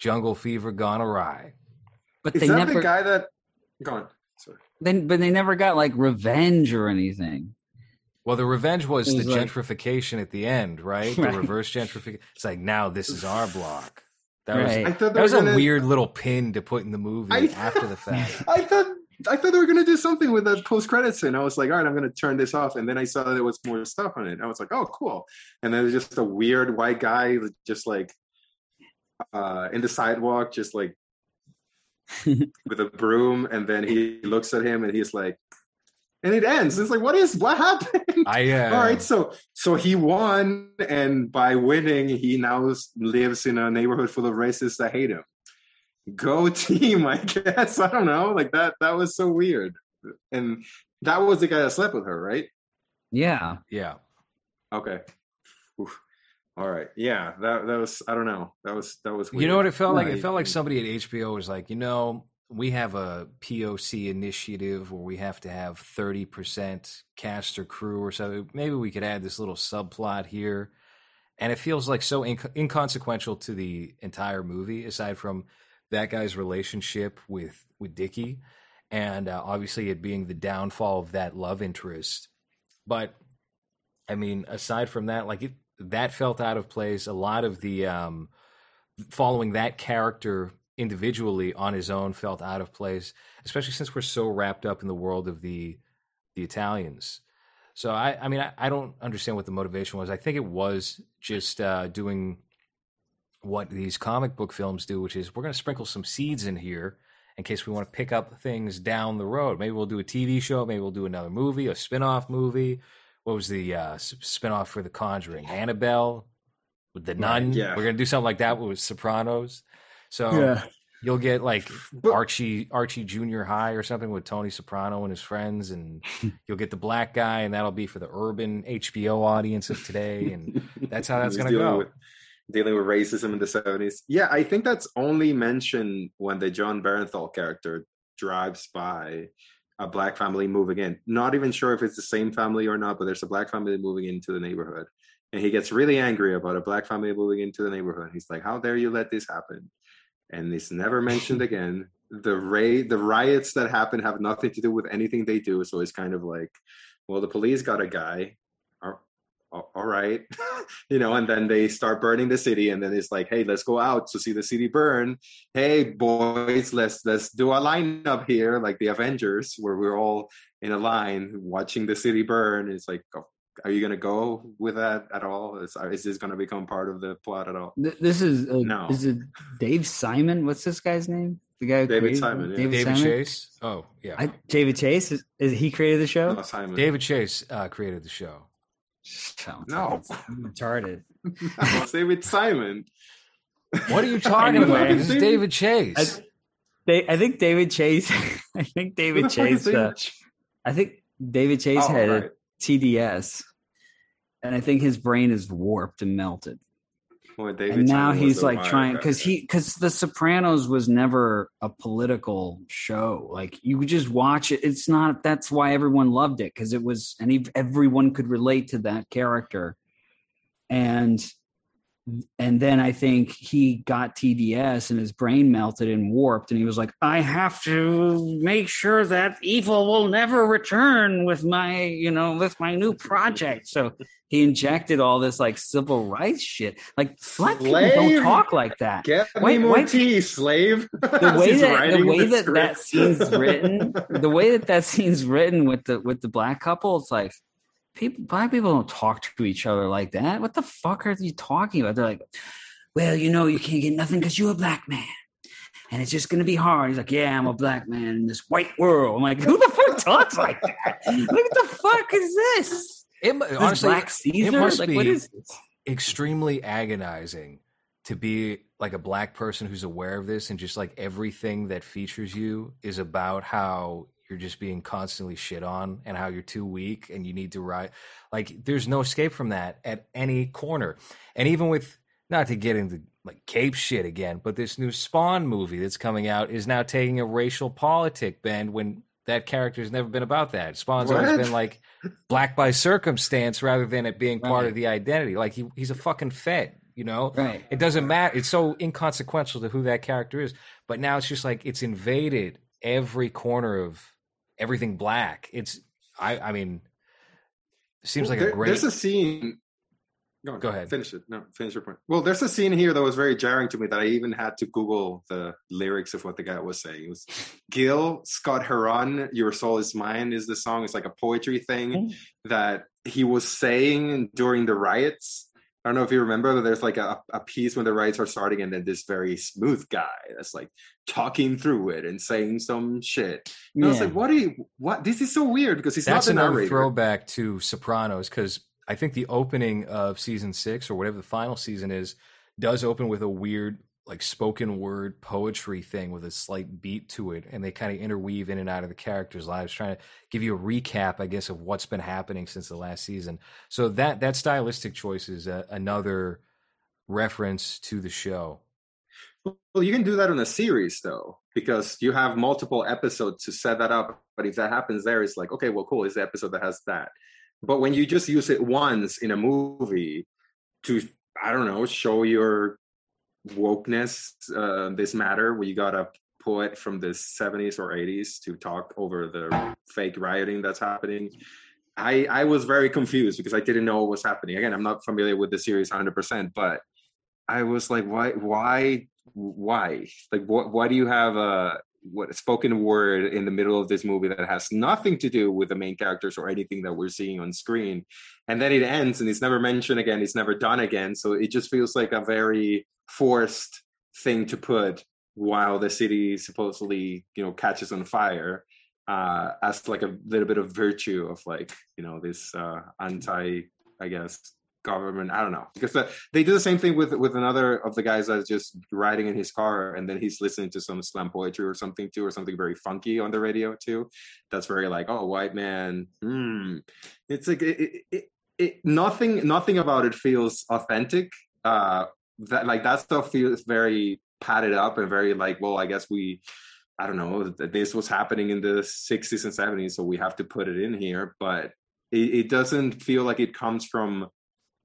jungle fever gone awry. but Is they that never the guy that? Go on. Sorry. Then, but they never got like revenge or anything. Well, the revenge was, was the like- gentrification at the end, right? The Right. reverse gentrification. It's like now this is our block. That was Right. I thought that was a gonna- weird little pin to put in the movie I- after the fact. I thought I thought they were gonna do something with that post credits scene. I was like, all right, I'm gonna turn this off, and then I saw that there was more stuff on it. I was like, oh, cool. And then there's just a weird white guy, just like uh, in the sidewalk, just like with a broom, and then he looks at him, and he's like, and it ends. It's like, what is what happened? I uh, All right, so so he won, and by winning, he now lives in a neighborhood full of racists that hate him. Go team, I guess. I don't know. Like that. That was so weird. And that was the guy that slept with her, right? Yeah. yeah. Okay. Oof. All right. Yeah. That that was. I don't know. That was that was. Weird. You know what it felt like? It felt like somebody at HBO was like, you know, we have a POC initiative where we have to have 30% cast or crew or something. Maybe we could add this little subplot here. And it feels like so inc- inconsequential to the entire movie, aside from that guy's relationship with, with Dickie and uh, obviously it being the downfall of that love interest. But I mean, aside from that, like it, that felt out of place. A lot of the, um, following that character individually on his own felt out of place, especially since we're so wrapped up in the world of the the Italians. So I, I mean, I, I don't understand what the motivation was. I think it was just uh, doing what these comic book films do, which is we're going to sprinkle some seeds in here in case we want to pick up things down the road. Maybe we'll do a TV show. Maybe we'll do another movie, a spin-off movie. What was the uh, s- spin-off for The Conjuring? Annabelle with the nun. yeah. We're going to do something like that with Sopranos. So you'll get like But- Archie Archie Junior High or something with Tony Soprano and his friends, and you'll get the black guy, and that'll be for the urban HBO audience of today, and that's how that's going to go. With, dealing with racism in the seventies. Yeah, I think that's only mentioned when the Jon Bernthal character drives by a black family moving in. Not even sure if it's the same family or not, but there's a black family moving into the neighborhood. And he gets really angry about a black family moving into the neighborhood. He's like, How dare you let this happen? And it's never mentioned again. The ray the riots that happen have nothing to do with anything they do. So it's kind of like, well, the police got a guy. All- all- all right. you know, and then they start burning the city, and then it's like, hey, let's go out to see the city burn. Hey, boys, let's let's do a lineup here, like the Avengers, where we're all in a line watching the city burn. It's like, oh, are you gonna go with that at all? Is, is this gonna become part of the plot at all? This is uh, No. is it Dave Simon? What's this guy's name? The guy who David created? Simon, yeah. David, David Simon? Chase. Oh yeah, I, David Chase is, is he created the show? No, Simon. David Chase uh, created the show. Sounds No. retarded. No, David Simon. What are you talking about? This is David Chase. I, they, I think David Chase. I think David the fuck is Chase. Uh, I think David Chase Oh, had right. TDS, and I think his brain is warped and melted. David and now he's like trying because he because The Sopranos was never a political show. Like you just watch it. It's not. That's why everyone loved it because it was and he, everyone could relate to that character. And and then I think he got TDS and his brain melted and warped, and he was like, "I have to make sure that evil will never return with my, you know, with my new project." So he injected all this like civil rights shit. Like black people don't talk like that. Get Why- me more why- tea, slave. The way that the way that that scene's written, the way that that scene's written with the with the black couple, it's like people black people don't talk to each other like that. What the fuck are you talking about? They're like, well, you know, you can't get nothing because you're a black man. And it's just gonna be hard. He's like, Yeah, I'm a black man in this white world. I'm like, who the fuck talks like that? Like, what the fuck is this? It, This honestly, Black Caesar? it must like, be what is extremely agonizing to be like a black person who's aware of this and just like everything that features you is about how you're just being constantly shit on and how you're too weak and you need to ride like there's no escape from that at any corner. And even with not to get into like cape shit again but this new spawn movie that's coming out is now taking a racial politic bend when that character's never been about that. Spawn's always been like black by circumstance rather than it being part Right. of the identity. Like he, he's a fucking fed you know? Right. it doesn't matter it's so inconsequential to who that character is. But now it's just like it's invaded every corner of everything black it's i i mean seems like There- a great. There's a scene. Go, on, Go ahead. Finish it. No, finish your point. Well, there's a scene here that was very jarring to me that I even had to Google the lyrics of what the guy was saying. It was Gil Scott Heron, "Your Soul Is Mine" is the song. It's like a poetry thing Mm-hmm. that he was saying during the riots. I don't know if you remember, but there's like a, a piece when the riots are starting, and then this very smooth guy that's like talking through it and saying some shit. And I was Yeah. like, "What do you? What? This is so weird because he's That's not the another narrator." throwback to Sopranos because I think the opening of season six or whatever the final season is does open with a weird like spoken word poetry thing with a slight beat to it, and they kind of interweave in and out of the characters' lives, trying to give you a recap, I guess, of what's been happening since the last season. So that that stylistic choice is uh, another reference to the show. Well, you can do that in a series though, because you have multiple episodes to set that up. But if that happens there, it's like, okay, well, cool, it's the episode that has that. But when you just use it once in a movie to, I don't know, show your wokeness, uh, this matter, where you got a poet from the 70s or 80s to talk over the fake rioting that's happening. I, I was very confused because I didn't know what was happening. Again, I'm not familiar with the series 100%, but I was like, why, why, why? Like, what, why do you have a what spoken word in the middle of this movie that has nothing to do with the main characters or anything that we're seeing on screen? And then it ends, and it's never mentioned again. It's never done again. So it just feels like a very forced thing to put while the city supposedly, you know, catches on fire. Uh, as like a little bit of virtue of like you know this uh, anti I guess government. I don't know because the, they do the same thing with with another of the guys that's just riding in his car and then he's listening to some slam poetry or something too, or something very funky on the radio too. That's very like, oh, white man. Hmm. It's like it, it, it, nothing. Nothing about it feels authentic. Uh, that like that stuff feels very padded up and very like, well, I guess we. I don't know. This was happening in the 60s and 70s, so we have to put it in here. But it doesn't feel like it comes from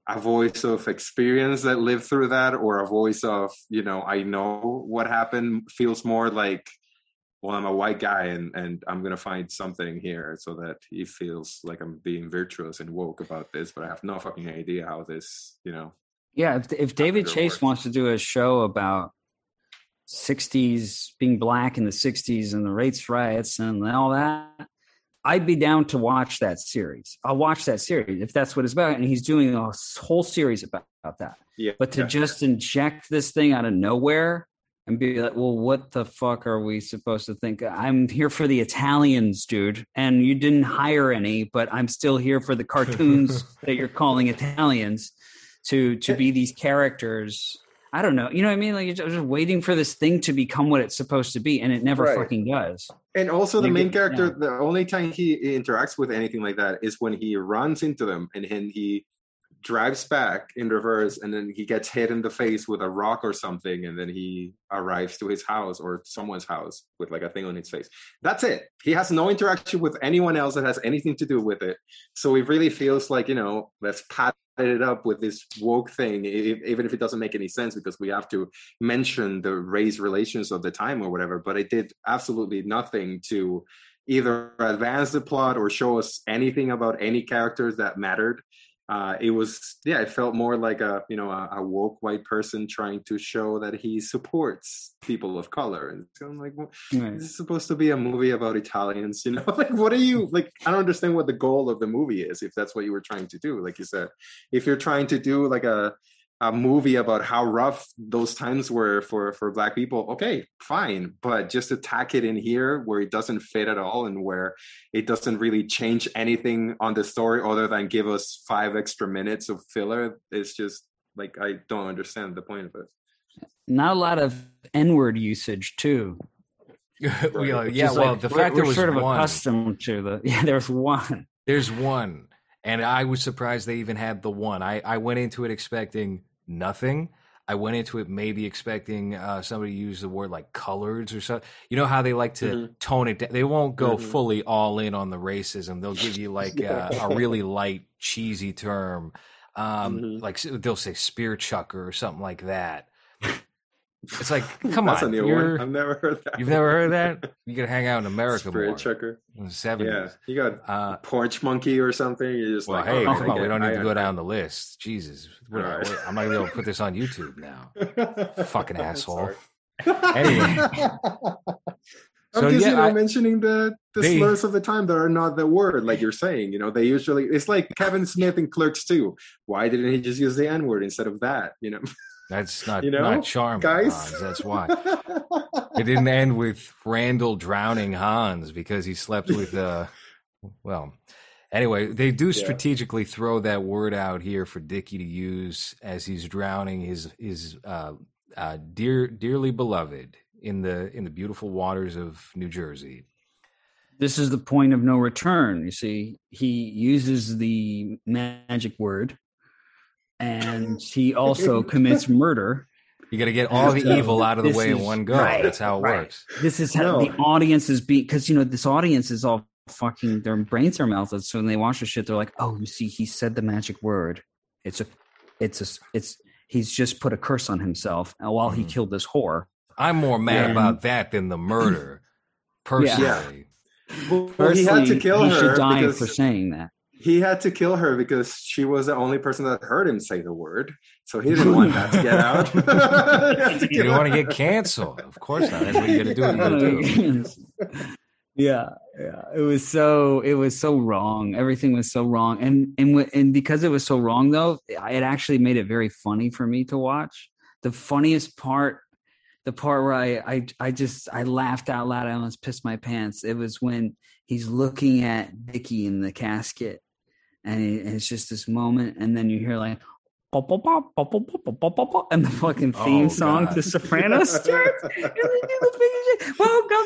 a voice of experience that lived through that or a voice of you know i know what happened feels more like well i'm a white guy and and i'm gonna find something here so that he feels like i'm being virtuous and woke about this but i have no fucking idea how this you know Yeah, if if David Chase work. wants to do a show about 60s being black in the 60s and the rates riots and all that, I'd be down to watch that series. I'll watch that series if that's what it's about. And he's doing a whole series about, about that. yeah But to yeah. just inject this thing out of nowhere and be like, well, what the fuck are we supposed to think? I'm here for the Italians, dude. And you didn't hire any, but I'm still here for the cartoons that you're calling Italians to to be these characters. I don't know. You know what I mean? Like you're just waiting for this thing to become what it's supposed to be, and it never Right. fucking does. And also, the Like, main it- character, yeah. the only time he interacts with anything like that is when he runs into them and then he drives back in reverse and then he gets hit in the face with a rock or something and then he arrives to his house or someone's house with like a thing on his face. That's it. He has no interaction with anyone else that has anything to do with it. So it really feels like, you know, let's pat it up with this woke thing, e- even if it doesn't make any sense because we have to mention the race relations of the time or whatever. But it did absolutely nothing to either advance the plot or show us anything about any characters that mattered. Uh, it was, yeah, it felt more like a, you know, a, a woke white person trying to show that he supports people of color. And so I'm like, well, Right. this is supposed to be a movie about Italians, you know? like, what are you like? I don't understand what the goal of the movie is. If that's what you were trying to do, like you said, if you're trying to do like a a movie about how rough those times were for for black people, okay, fine. But just attack it in here where it doesn't fit at all and where it doesn't really change anything on the story other than give us five extra minutes of filler. It's just like I don't understand the point of it. Not a lot of N word usage too. We are- yeah, well, like- the we're- fact we're there was sort of one. accustomed to the yeah. There's one. There's one, and I was surprised they even had the one. I I went into it expecting nothing. I went into it maybe expecting uh, somebody to use the word like coloreds or something. You know how they like to Mhm. tone it down. They won't go Mhm. fully all in on the racism. They'll give you like uh, a really light, cheesy term. Um, Mhm. Like they'll say spear chucker or something like that. It's like, come That's on, a new one. I've never heard that. You've never heard that? You could hang out in America Spirit more. checker. In the 70s. Yeah, you got Uh, porch monkey or something. You're just well, like, hey, oh, come on. We don't need to go down the list. Jesus. What- All right. what- I'm not to be able to put this on YouTube now. Fucking asshole. Anyway. I'm So, just yeah, you know I- mentioning the the They- slurs of the time that are not the word, like you're saying. You know, they usually it's like Kevin Smith in Clerks too. Why didn't he just use the N word instead of that? You know, That's not, You know, not charming, guys. Hans. That's why. It didn't end with Randall drowning Hans because he slept with uh well anyway they do strategically throw that word out here for Dickie to use as he's drowning his his uh, uh dear dearly beloved in the in the beautiful waters of New Jersey. this is the point of no return. You see, he uses the magic word, and he also commits murder. You got to get all the So, evil out of the this way in one go. right, That's how it right. works. This is how No. the audience is being because you know this audience is all fucking their brains are melted. So when they watch the shit, they're like, "Oh, you see, he said the magic word. It's a, it's a, it's he's just put a curse on himself uh, while he Mhm. killed this whore." I'm more mad Yeah. about that than the murder. Personally. well, he had to kill he her should die because for saying that. He had to kill her because she was the only person that heard him say the word. So he didn't want that to get out. He had to You kill don't want to get canceled. Of course not. That's what you got to do. What you got to do. yeah yeah it was so it was so wrong everything was so wrong and and and because it was so wrong though it actually made it very funny for me to watch the funniest part the part where i i, I just i laughed out loud i almost pissed my pants it was when he's looking at Vicky in the casket and it, it's just this moment, and then you hear like and the fucking theme oh, song God. to Sopranos starts. Welcome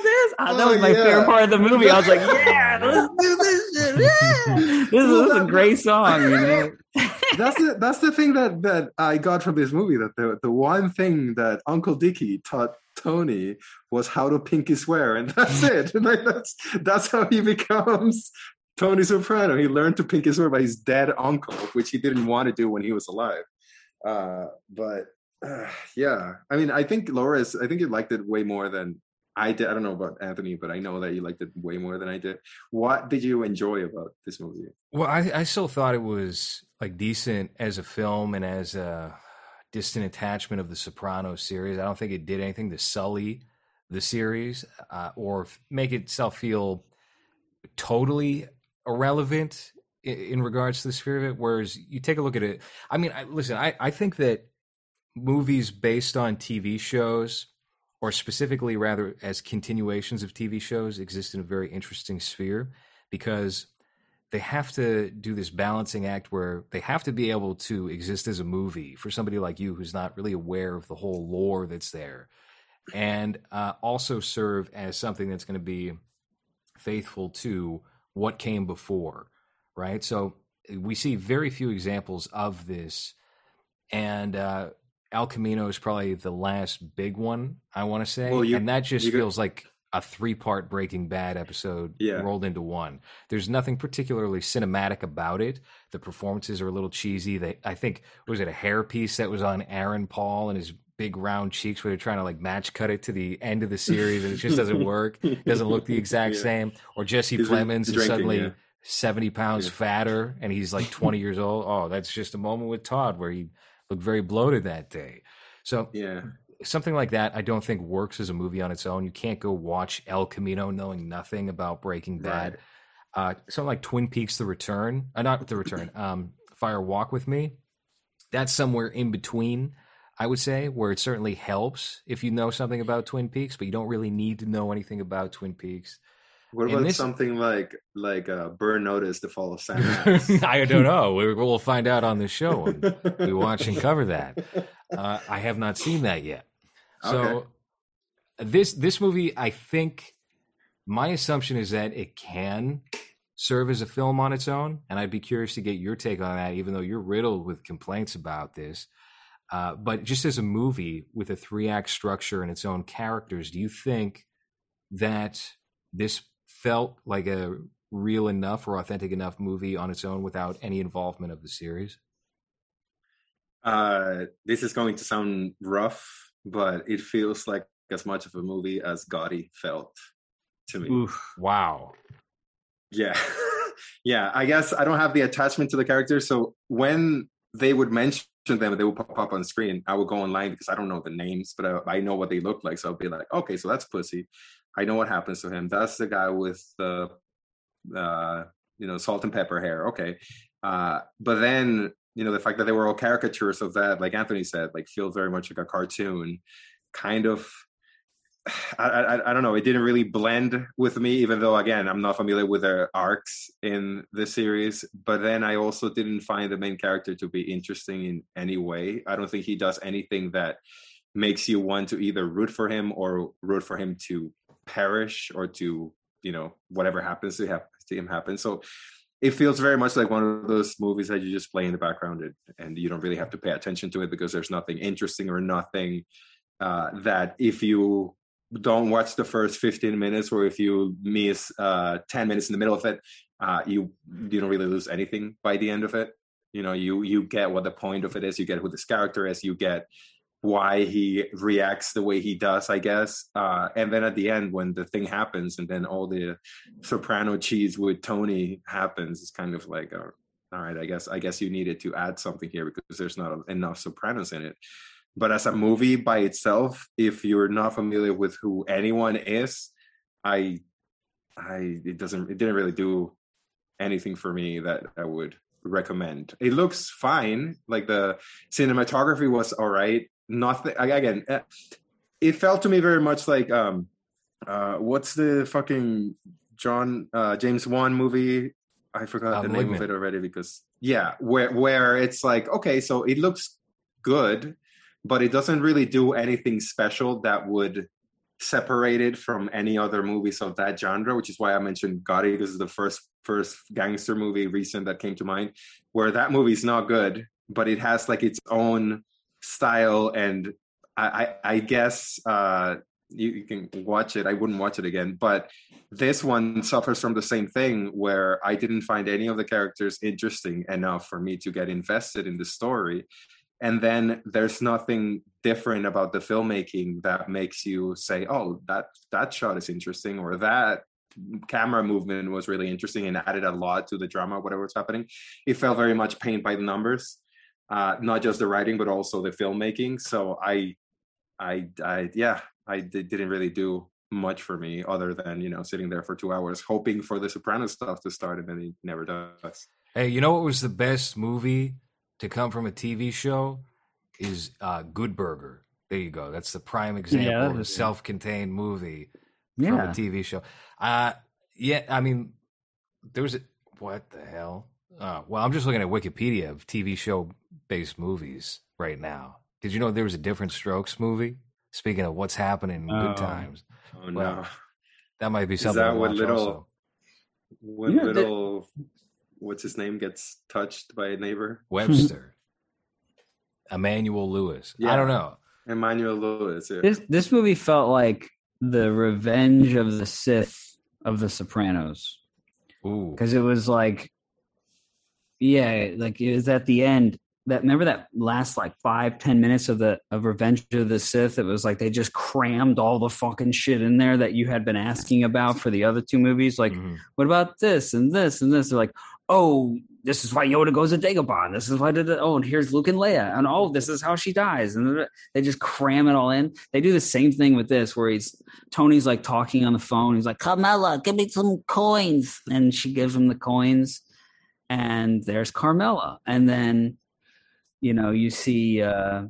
this. I, that oh, was my yeah. favorite part of the movie. I was like, yeah, let's do this shit. Yeah. This, well, is that, a great song, you know. that's the that's the thing that that I got from this movie. That the the one thing that Uncle Dickie taught Tony was how to pinky swear, and that's it. like that's that's how he becomes Tony Soprano. He learned to pinky swear by his dead uncle, which he didn't want to do when he was alive. Uh, but uh, yeah, I mean, I think Loris, I think you liked it way more than I did. I don't know about Anthony, but I know that you liked it way more than I did. What did you enjoy about this movie? Well, I, I still thought it was like decent as a film and as a distant attachment of the Sopranos series. I don't think it did anything to sully the series uh, or make itself feel totally irrelevant in, regards to the sphere of it. Whereas you take a look at it, I mean, I, listen, I, I think that movies based on TV shows, or specifically rather as continuations of TV shows, exist in a very interesting sphere because they have to do this balancing act where they have to be able to exist as a movie for somebody like you who's not really aware of the whole lore that's there and uh, also serve as something that's going to be faithful to what came before right so we see very few examples of this and uh, El Camino is probably the last big one I want to say Well, you- and that just feels like a three part Breaking Bad episode Yeah. rolled into one. There's nothing particularly cinematic about it. The performances are a little cheesy. They, I think, was it a hairpiece that was on Aaron Paul and his big round cheeks where they're trying to like match cut it to the end of the series and it just doesn't work. It doesn't look the exact Yeah. same. Or Jesse He's Plemons is suddenly yeah. 70 pounds Yeah. fatter and he's like 20 years old. Oh, that's just a moment with Todd where he looked very bloated that day. So Yeah. something like that I don't think works as a movie on its own. You can't go watch El Camino knowing nothing about Breaking Bad. Uh, something like Twin Peaks: The Return, uh, not The Return, um, Fire Walk with Me. That's somewhere in between, I would say, where it certainly helps if you know something about Twin Peaks, but you don't really need to know anything about Twin Peaks. What about this- something like like uh, Burn Notice: The Fall of San Max? I don't know. We, we'll find out on the show. when we watch and cover that. Uh, I have not seen that yet. So Okay. this this movie, I think, my assumption is that it can serve as a film on its own, and I'd be curious to get your take on that. Even though you're riddled with complaints about this, uh, but just as a movie with a three act structure and its own characters, do you think that this felt like a real enough or authentic enough movie on its own without any involvement of the series? uh, this is going to sound rough, but it feels like as much of a movie as Gotti felt to me. Oof. Wow. Yeah. yeah. I guess I don't have the attachment to the characters. So when they would mention them, they would pop up on screen. I would go online because I don't know the names, but I, I know what they look like. So I'll be like, okay, so that's Pussy. I know what happens to him. That's the guy with the, uh, you know, salt and pepper hair. Okay. Uh, but then, you know, the fact that they were all caricatures of that, like Anthony said, like feel very much like a cartoon, kind of I, I, I don't know. It didn't really blend with me, even though again I'm not familiar with the arcs in the series. But then I also didn't find the main character to be interesting in any way. I don't think he does anything that makes you want to either root for him or root for him to perish or to you know whatever happens to, have, to him happen. So it feels very much like one of those movies that you just play in the background and, and you don't really have to pay attention to it because there's nothing interesting or nothing uh, that if you don't watch the first 15 minutes or if you miss uh 10 minutes in the middle of it uh you you don't really lose anything by the end of it. You know you you get what the point of it is you get who this character is you get why he reacts the way he does i guess. Uh and then at the end when the thing happens and then all the soprano cheese with tony happens it's kind of like uh, all right i guess i guess you needed to add something here because there's not enough sopranos in it but as a movie by itself if you're not familiar with who anyone is i i it doesn't it didn't really do anything for me that i would recommend. It looks fine like the cinematography was all right nothing again it felt to me very much like um uh what's the fucking john uh james wan movie? I forgot the name of it already because yeah where where it's like okay so it looks good but it doesn't really do anything special that would separate it from any other movies of that genre, which is why I mentioned Gotti. This is the first first gangster movie recent that came to mind, where that movie is not good, but it has like its own style, and I I, I guess uh, you, you can watch it. I wouldn't watch it again, but this one suffers from the same thing where I didn't find any of the characters interesting enough for me to get invested in the story and then there's nothing different about the filmmaking that makes you say oh that that shot is interesting or that camera movement was really interesting and added a lot to the drama whatever was happening. It felt very much paint by the numbers uh not just the writing but also the filmmaking. So i i i yeah i did, didn't really do much for me other than you know sitting there for two hours hoping for the soprano stuff to start and then it never does. Hey, you know what was the best movie to come from a TV show? Is uh, Good Burger. There you go. That's the prime example that of a self-contained movie from a TV show. Uh, yeah, I mean, there was a, what the hell? Uh, well, I'm just looking at Wikipedia of TV show based movies right now. Did you know there was a Diff'rent Strokes movie? Speaking of what's happening in Oh. good times, oh Well, no that might be something. Is something. that to what watch little also. when Yeah, little what's his name gets touched by a neighbor Webster, Emmanuel Lewis. Yeah. I don't know. emmanuel lewis yeah. This this movie felt like the revenge of the Sith of the Sopranos. Ooh, because it was like yeah like it was at the end that remember that last like five ten minutes of the of revenge of the sith it was like they just crammed all the fucking shit in there that you had been asking about for the other two movies like Mhm. what about this and this and this they're like oh this is why yoda goes to dagobah this is why oh and here's luke and leia and oh this is how she dies and they just cram it all in. They do the same thing with this where he's tony's like talking on the phone. He's like carmela give me some coins. And she gives him the coins and there's carmela. And then you know you see uh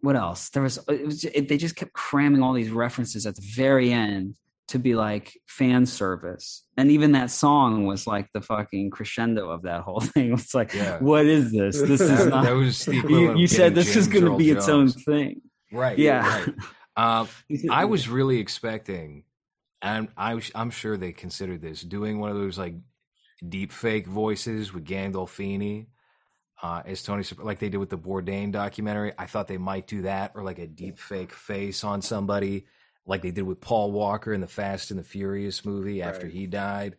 what else? There was it was it, they just kept cramming all these references at the very end to be like fan service and even that song was like the fucking crescendo of that whole thing it's like Yeah. what is this this is not that was the you, you said this is going to be its own thing right? Yeah. right. Um, I was really expecting, and I, I'm sure they considered this doing one of those like deep fake voices with Gandolfini uh, as Tony, like they did with the Bourdain documentary. I thought they might do that, or like a deep fake face on somebody, like they did with Paul Walker in the Fast and the Furious movie after Right. he died.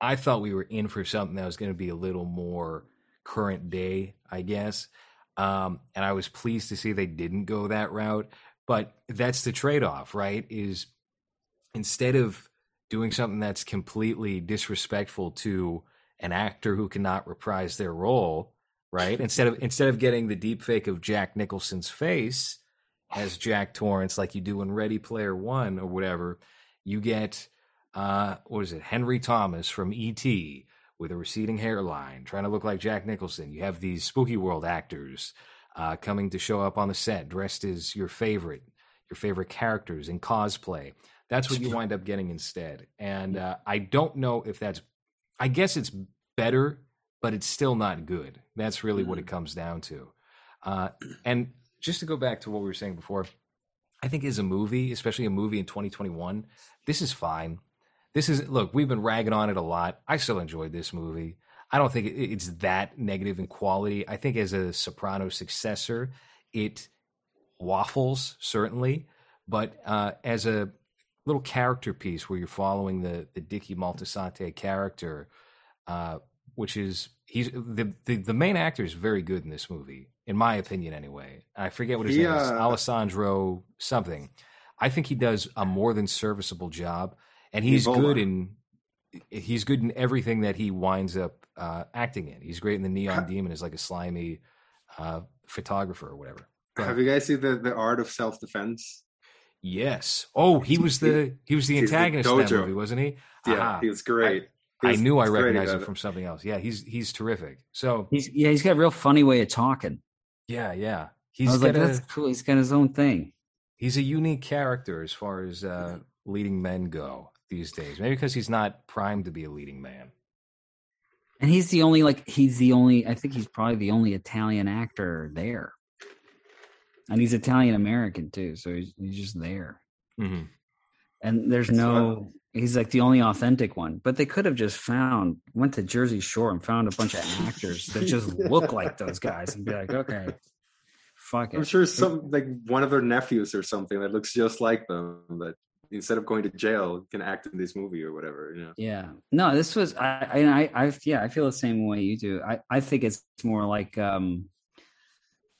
I thought we were in for something that was going to be a little more current day, I guess. Um, and I was pleased to see they didn't go that route but that's the trade-off, right? Is instead of doing something that's completely disrespectful to an actor who cannot reprise their role, right? Instead of instead of getting the deep fake of Jack Nicholson's face as Jack Torrance, like you do in Ready Player One or whatever, you get uh, what is it, Henry Thomas from E.T. with a receding hairline, trying to look like Jack Nicholson. You have these Spooky World actors uh, coming to show up on the set, dressed as your favorite, your favorite characters in cosplay. That's what you wind up getting instead. And uh, I don't know if that's. I guess it's better, but it's still not good. That's really what it comes down to. Uh, and just to go back to what we were saying before, I think as a movie, especially a movie in 2021, this is fine. This is look, we've been ragging on it a lot. I still enjoyed this movie. I don't think it's that negative in quality. I think as a Soprano successor, it waffles certainly, but uh, as a little character piece where you're following the the Dickie Moltisanti character, uh, which is he's the, the the main actor is very good in this movie, in my opinion, anyway. I forget what his He, name is, uh, Alessandro something. I think he does a more than serviceable job, and he's Nivola. good in he's good in everything that he winds up uh, acting in. He's great in the Neon Demon as like a slimy uh, photographer or whatever. Go Have you guys seen the the art of self defense? Yes. Oh, he was the he was the He's the antagonist in that movie, wasn't he? Yeah, Aha. he was great. He I knew I recognized him from something else. Yeah, he's he's terrific. So He's yeah, he's got a real funny way of talking. Yeah, yeah, I he's was like, a, that's cool. He's got his own thing. he's a unique character as far as uh, leading men go these days. Maybe because he's not primed to be a leading man. And he's the only like he's the only I think he's probably the only Italian actor there. And he's Italian American too, so he's he's just there. hmm And there's no he's like the only authentic one. But they could have just found went to Jersey Shore and found a bunch of actors that just look like those guys and be like, okay, fuck I'm it. sure some like one of their nephews or something that looks just like them, but instead of going to jail, can act in this movie or whatever. You know, Yeah. No, this was I I I, I yeah, I feel the same way you do. I I think it's more like um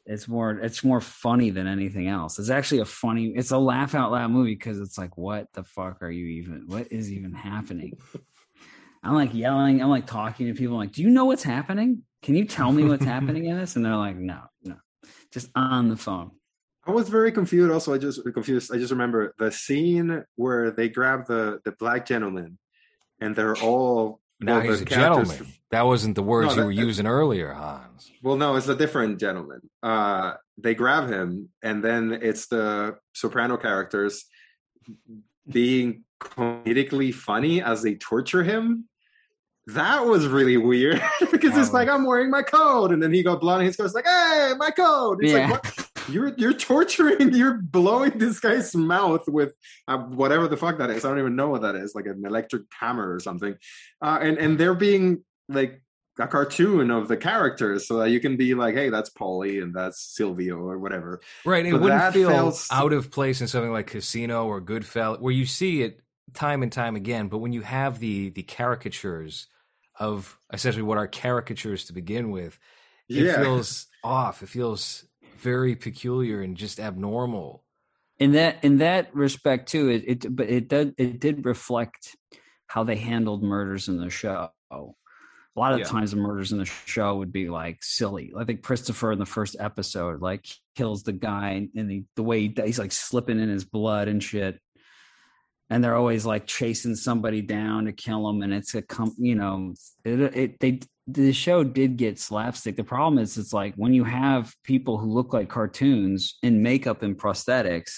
it's more it's more funny than anything else. It's actually a funny it's a laugh out loud movie because it's like what the fuck are you even what is even happening? I'm like yelling, I'm like talking to people like, "Do you know what's happening? Can you tell me what's happening in this?" And they're like, "No, no." Just on the phone. I was very confused. Also, I just confused. I just remember the scene where they grab the the black gentleman, and they're all Now he's a gentleman. That wasn't the words No, you that- were that- using earlier, Hans. Well, no, it's a different gentleman. Uh, they grab him, and then it's the soprano characters being comedically funny as they torture him. That was really weird because it's like I'm wearing my coat, and then he got blown. And he's goes like, "Hey, my coat!" It's Yeah. like, what? You're you're torturing, you're blowing this guy's mouth with uh, whatever the fuck that is. I don't even know what that is, like an electric hammer or something. Uh, and and they're being like a cartoon of the characters, so that you can be like, hey, that's Paulie and that's Silvio or whatever. Right. It But wouldn't feel felt- out of place in something like Casino or Goodfellas, where you see it time and time again. But when you have the the caricatures of essentially what are caricatures to begin with, it Yeah. feels off. It feels very peculiar and just abnormal. in that in that respect too it, it but it did it did reflect how they handled murders in the show a lot of Yeah. times the murders in the show would be like silly i think christopher in the first episode like kills the guy and the, the way he, he's like slipping in his blood and shit and they're always like chasing somebody down to kill him and it's a com- you know it, it they the show did get slapstick the problem is it's like when you have people who look like cartoons in makeup and prosthetics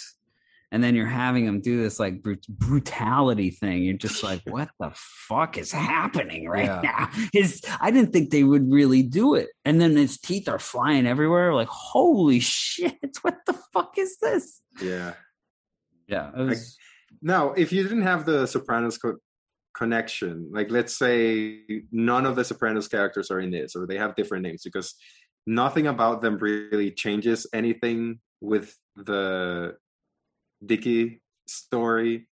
and then you're having them do this like brut- brutality thing you're just like what the fuck is happening right Yeah. now his i didn't think they would really do it and then his teeth are flying everywhere like holy shit what the fuck is this Yeah. yeah was, Now, if you didn't have the Sopranos co- connection, like let's say none of the Sopranos characters are in this, or they have different names, because nothing about them really changes anything with the Dickie story.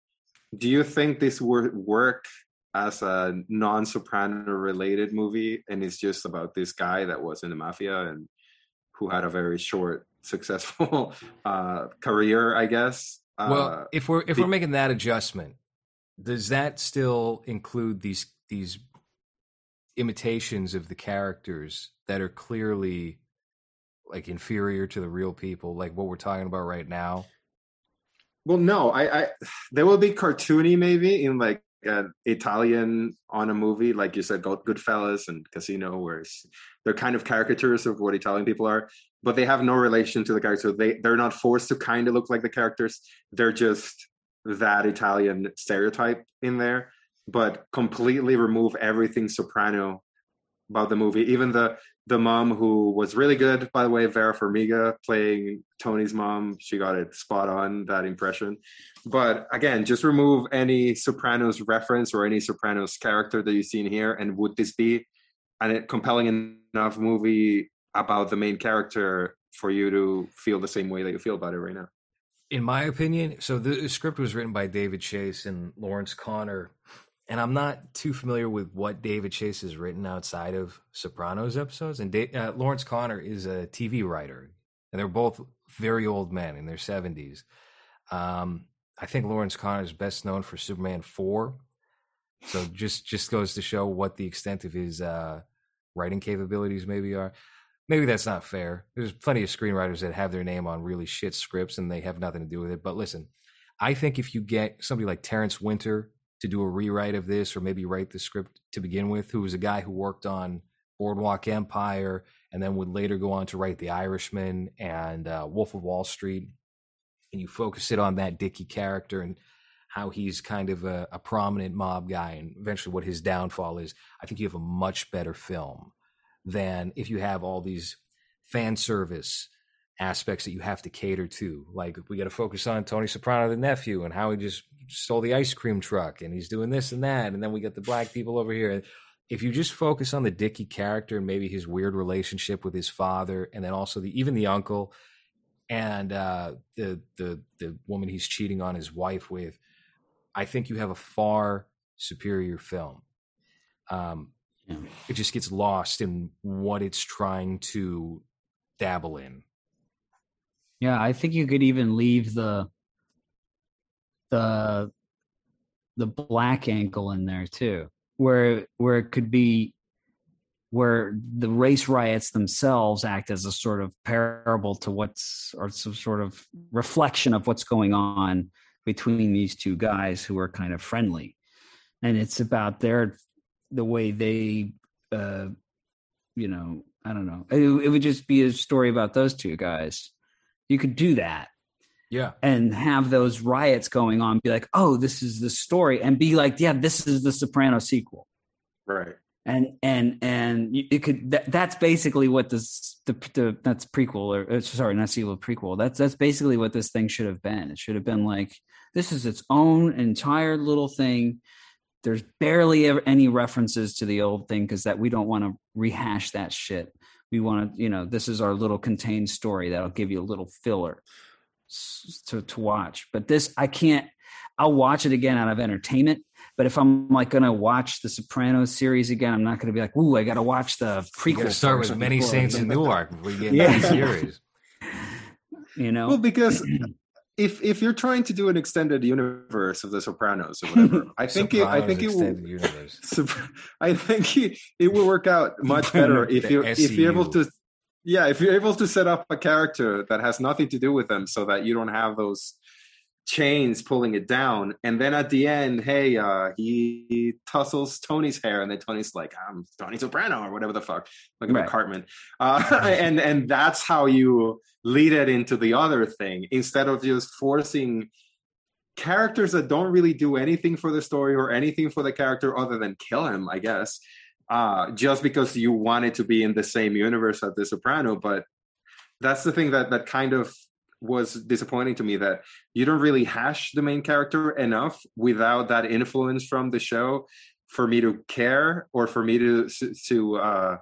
Do you think this would work as a non-soprano related movie, and it's just about this guy that was in the mafia and who had a very short successful uh, career, I guess. Uh, well, if we're if the- we're making that adjustment, does that still include these these imitations of the characters that are clearly like inferior to the real people, like what we're talking about right now? Well, no, I, I they will be cartoony maybe in like an Italian on a movie, like you said, Good- Goodfellas and Casino, where they're kind of caricatures of what Italian people are, but they have no relation to the character. They they're not forced to kind of look like the characters. They're just that Italian stereotype in there, but completely remove everything Soprano about the movie. Even the the mom who was really good, by the way, Vera Farmiga playing Tony's mom. She got it spot on that impression. But again, just remove any Sopranos reference or any Sopranos character that you've seen here, and would this be a compelling enough movie about the main character for you to feel the same way that you feel about it right now? In my opinion, so the script was written by David Chase and Lawrence Konner, and I'm not too familiar with what David Chase has written outside of Sopranos episodes. And da- uh, Lawrence Konner is a TV writer, and they're both very old men in their 70s. Um, I think Lawrence Konner is best known for Superman 4. So just just goes to show what the extent of his uh, writing capabilities maybe are. Maybe that's not fair. There's plenty of screenwriters that have their name on really shit scripts and they have nothing to do with it. But listen, I think if you get somebody like Terrence Winter to do a rewrite of this or maybe write the script to begin with, who was a guy who worked on Boardwalk Empire and then would later go on to write The Irishman and uh, Wolf of Wall Street, and you focus it on that Dickie character and how he's kind of a, a prominent mob guy and eventually what his downfall is, I think you have a much better film than if you have all these fan service aspects that you have to cater to. Like we got to focus on Tony Soprano, the nephew, and how he just stole the ice cream truck, and he's doing this and that, and then we got the black people over here. If you just focus on the Dickie character and maybe his weird relationship with his father, and then also the even the uncle and uh, the the the woman he's cheating on his wife with, I think you have a far superior film. Um, Yeah. it just gets lost in what it's trying to dabble in. Yeah, I think you could even leave the the the black ankle in there too, where where it could be where the race riots themselves act as a sort of parable to what's or some sort of reflection of what's going on between these two guys who are kind of friendly and it's about their the way they uh you know i don't know. It, it would just be a story about those two guys. You could do that. Yeah. and have those riots going on be like oh this is the story and be like yeah this is the soprano sequel. Right. and and and it could that, that's basically what this the, the that's prequel or uh, sorry not sequel prequel. That's that's basically what this thing should have been. It should have been like this is its own entire little thing there's barely ever any references to the old thing because that we don't want to rehash that shit we want to you know this is our little contained story that'll give you a little filler to to watch but this i can't i'll watch it again out of entertainment but if i'm like gonna watch the sopranos series again i'm not gonna be like ooh i gotta watch the prequel got start with Many Saints get- in Newark before you get Yeah. into the series. you know Well, because if if you're trying to do an extended universe of The Sopranos or whatever, I think it, I think it will. Extended Universe. Sopr- I think it, it will work out much better if you if you're able to, yeah, if you're able to set up a character that has nothing to do with them, so that you don't have those chains pulling it down, and then at the end, hey, uh, he tussles Tony's hair, and then Tony's like, "I'm Tony Soprano" or whatever the fuck, like Right. Cartman, uh, and and that's how you lead it into the other thing. Instead of just forcing characters that don't really do anything for the story or anything for the character other than kill him, I guess. Uh, just because you want it to be in the same universe as The Soprano, but that's the thing that that kind of was disappointing to me that you don't really hash the main character enough without that influence from the show for me to care or for me to to uh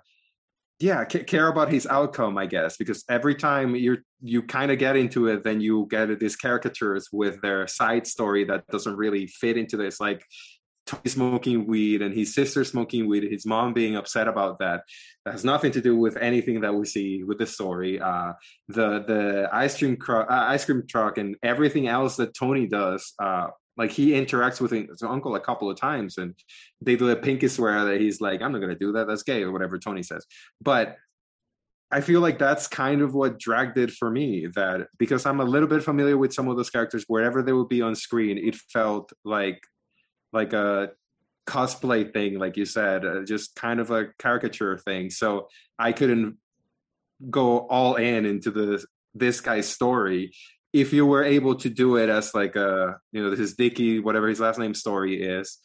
yeah ca- care about his outcome i guess because every time you're you kind of get into it then you get these caricatures with their side story that doesn't really fit into this. Like smoking weed and his sister smoking weed, his mom being upset about that. That has nothing to do with anything that we see with the story. Uh, the the ice cream cr- uh, ice cream truck and everything else that Tony does. Uh, like he interacts with his uncle a couple of times, and they do a pinky swear that he's like, "I'm not gonna do that. That's gay," or whatever Tony says. But I feel like that's kind of what drag did for me. That because I'm a little bit familiar with some of those characters, wherever they would be on screen, it felt like like a cosplay thing, like you said, uh, just kind of a caricature thing. So I couldn't go all in into the this guy's story. If you were able to do it as like a you know this is Dickie, whatever his last name story is,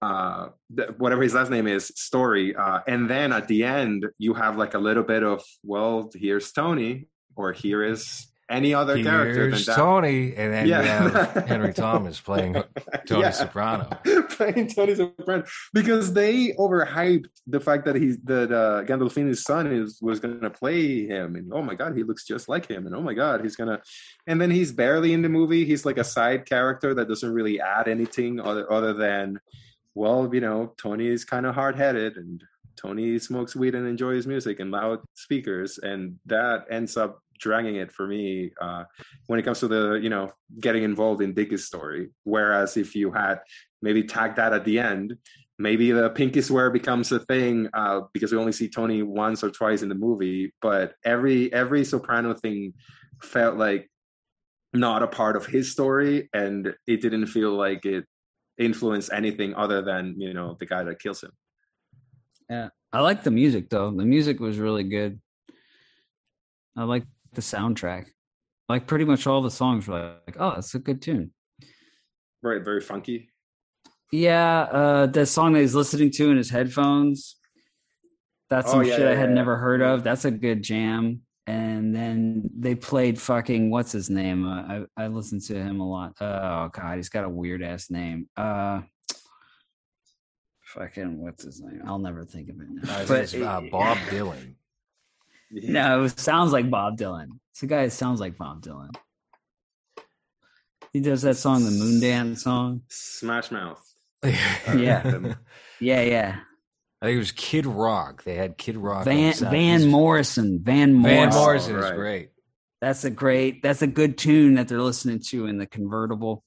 uh th- whatever his last name is story uh and then at the end you have like a little bit of well here's tony or here is any other character than Here's that Tony, and then Yeah. you have Henry Thomas playing Tony Yeah. Soprano. playing Tony Soprano because they overhyped the fact that he's that uh, Gandolfini's son is was going to play him, and oh my god, he looks just like him, and oh my god, he's gonna, and then he's barely in the movie. He's like a side character that doesn't really add anything other other than, well, you know, Tony is kind of hard headed and. Tony smokes weed and enjoys music and loud speakers, and that ends up dragging it for me uh, when it comes to the you know getting involved in Dickie's story. Whereas if you had maybe tag that at the end, maybe the pinky swear becomes a thing uh, because we only see Tony once or twice in the movie. But every every Soprano thing felt like not a part of his story, and it didn't feel like it influenced anything other than you know the guy that kills him. Yeah, I like the music though. The music was really good. I like the soundtrack. Like pretty much all the songs were like, oh, that's a good tune. Right, very funky. Yeah, uh the song that he's listening to in his headphones. That's Oh, some yeah, shit I had yeah. never heard of. That's a good jam. And then they played fucking what's his name? Uh, I I listened to him a lot. Oh god, he's got a weird ass name. Uh fucking what's his name? I'll never think of it. Now. But- uh, Bob Dylan. No, it sounds like Bob Dylan. It's a guy that sounds like Bob Dylan. He does that song, the Moon Dance song. Smash Mouth. Yeah. Yeah, yeah. I think it was Kid Rock. They had Kid Rock. on Van sound. Van Morrison. Van Van Morrison. Morrison is right. great. That's a great. That's a good tune that they're listening to in the convertible.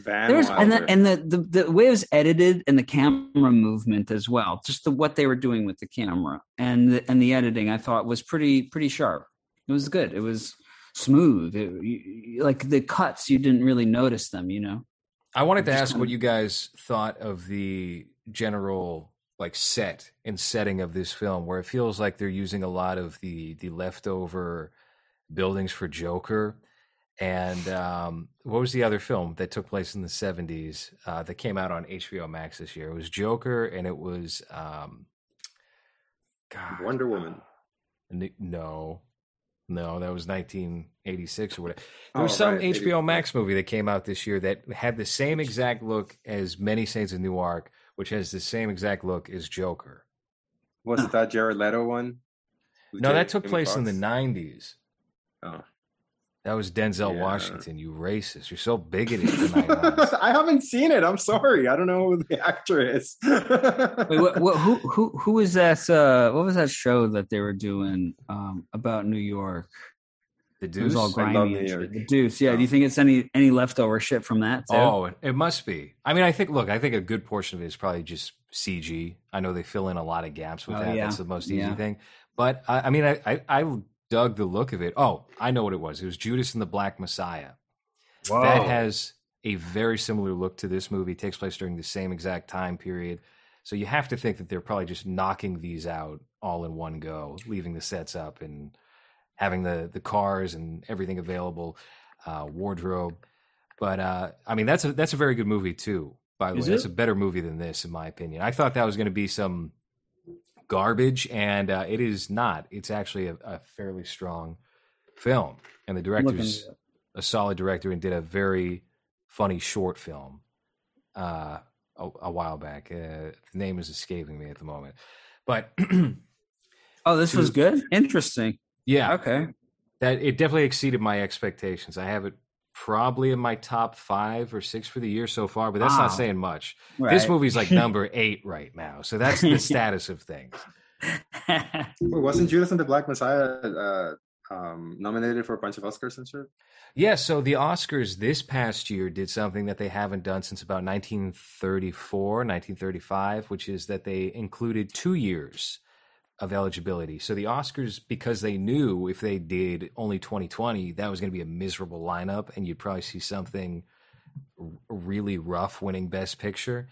Van There's and the, and the, the the way it was edited and the camera movement as well. Just the what they were doing with the camera and the, and the editing, I thought was pretty pretty sharp. It was good. It was smooth. It, you, you- like the cuts, you didn't really notice them. You know. I wanted to ask kinda- what you guys thought of the general like set and setting of this film, where it feels like they're using a lot of the the leftover buildings for Joker. And um, what was the other film that took place in the seventies uh, that came out on HBO Max this year? It was Joker, and it was um, God, Wonder Woman. N- No, no, that was 1986 or whatever. There Oh, was some right, HBO Max movie that came out this year that had the same exact look as Many Saints of Newark, which has the same exact look as Joker. Was it that Jared Leto one? With No, Ja- that took place in the 90s. Oh. That was Denzel Yeah. Washington. You racist. You're so bigoted tonight. I haven't seen it. I'm sorry. I don't know who the actor is. Wait, what, what, who who who was that? Uh, what was that show that they were doing um, about New York? The It was Deuce. all grimy. love New. York. The Deuce. Yeah. Do you think it's any any leftover shit from that? Too? Oh, it- it must be. I mean, I think. Look, I think a good portion of it is probably just CG. I know they fill in a lot of gaps with Oh, that. yeah. That's the most easy Yeah. thing. But I, I mean, I, I, I dug the look of it. Oh, I know what it was. It was Judas and the Black Messiah. That has a very similar look to this movie. It takes place during the same exact time period. So you have to think that they're probably just knocking these out all in one go, leaving the sets up and having the the cars and everything available, uh, wardrobe. But uh, I mean, that's a that's a very good movie too. By the Is way, that's a better movie than this, in my opinion. I thought that was going to be some garbage, and uh, it is not. It's actually a, a fairly strong film, and the director's a solid director and did a very funny short film uh, a, a while back. Uh, the name is escaping me at the moment, but Oh, this was good. Interesting. yeah, Okay. that it definitely exceeded my expectations. I have it probably in my top five or six for the year so far, but that's Wow. not saying much. This movie's like number eight right now, so that's the status of things. Wait, wasn't Judas and the Black Messiah uh, um, nominated for a bunch of Oscars and shit? Yeah, so the Oscars this past year did something that they haven't done since about 1934, 1935, which is that they included two years of eligibility. So the Oscars, because they knew if they did only 2020, that was going to be a miserable lineup, and you'd probably see something really rough winning Best Picture.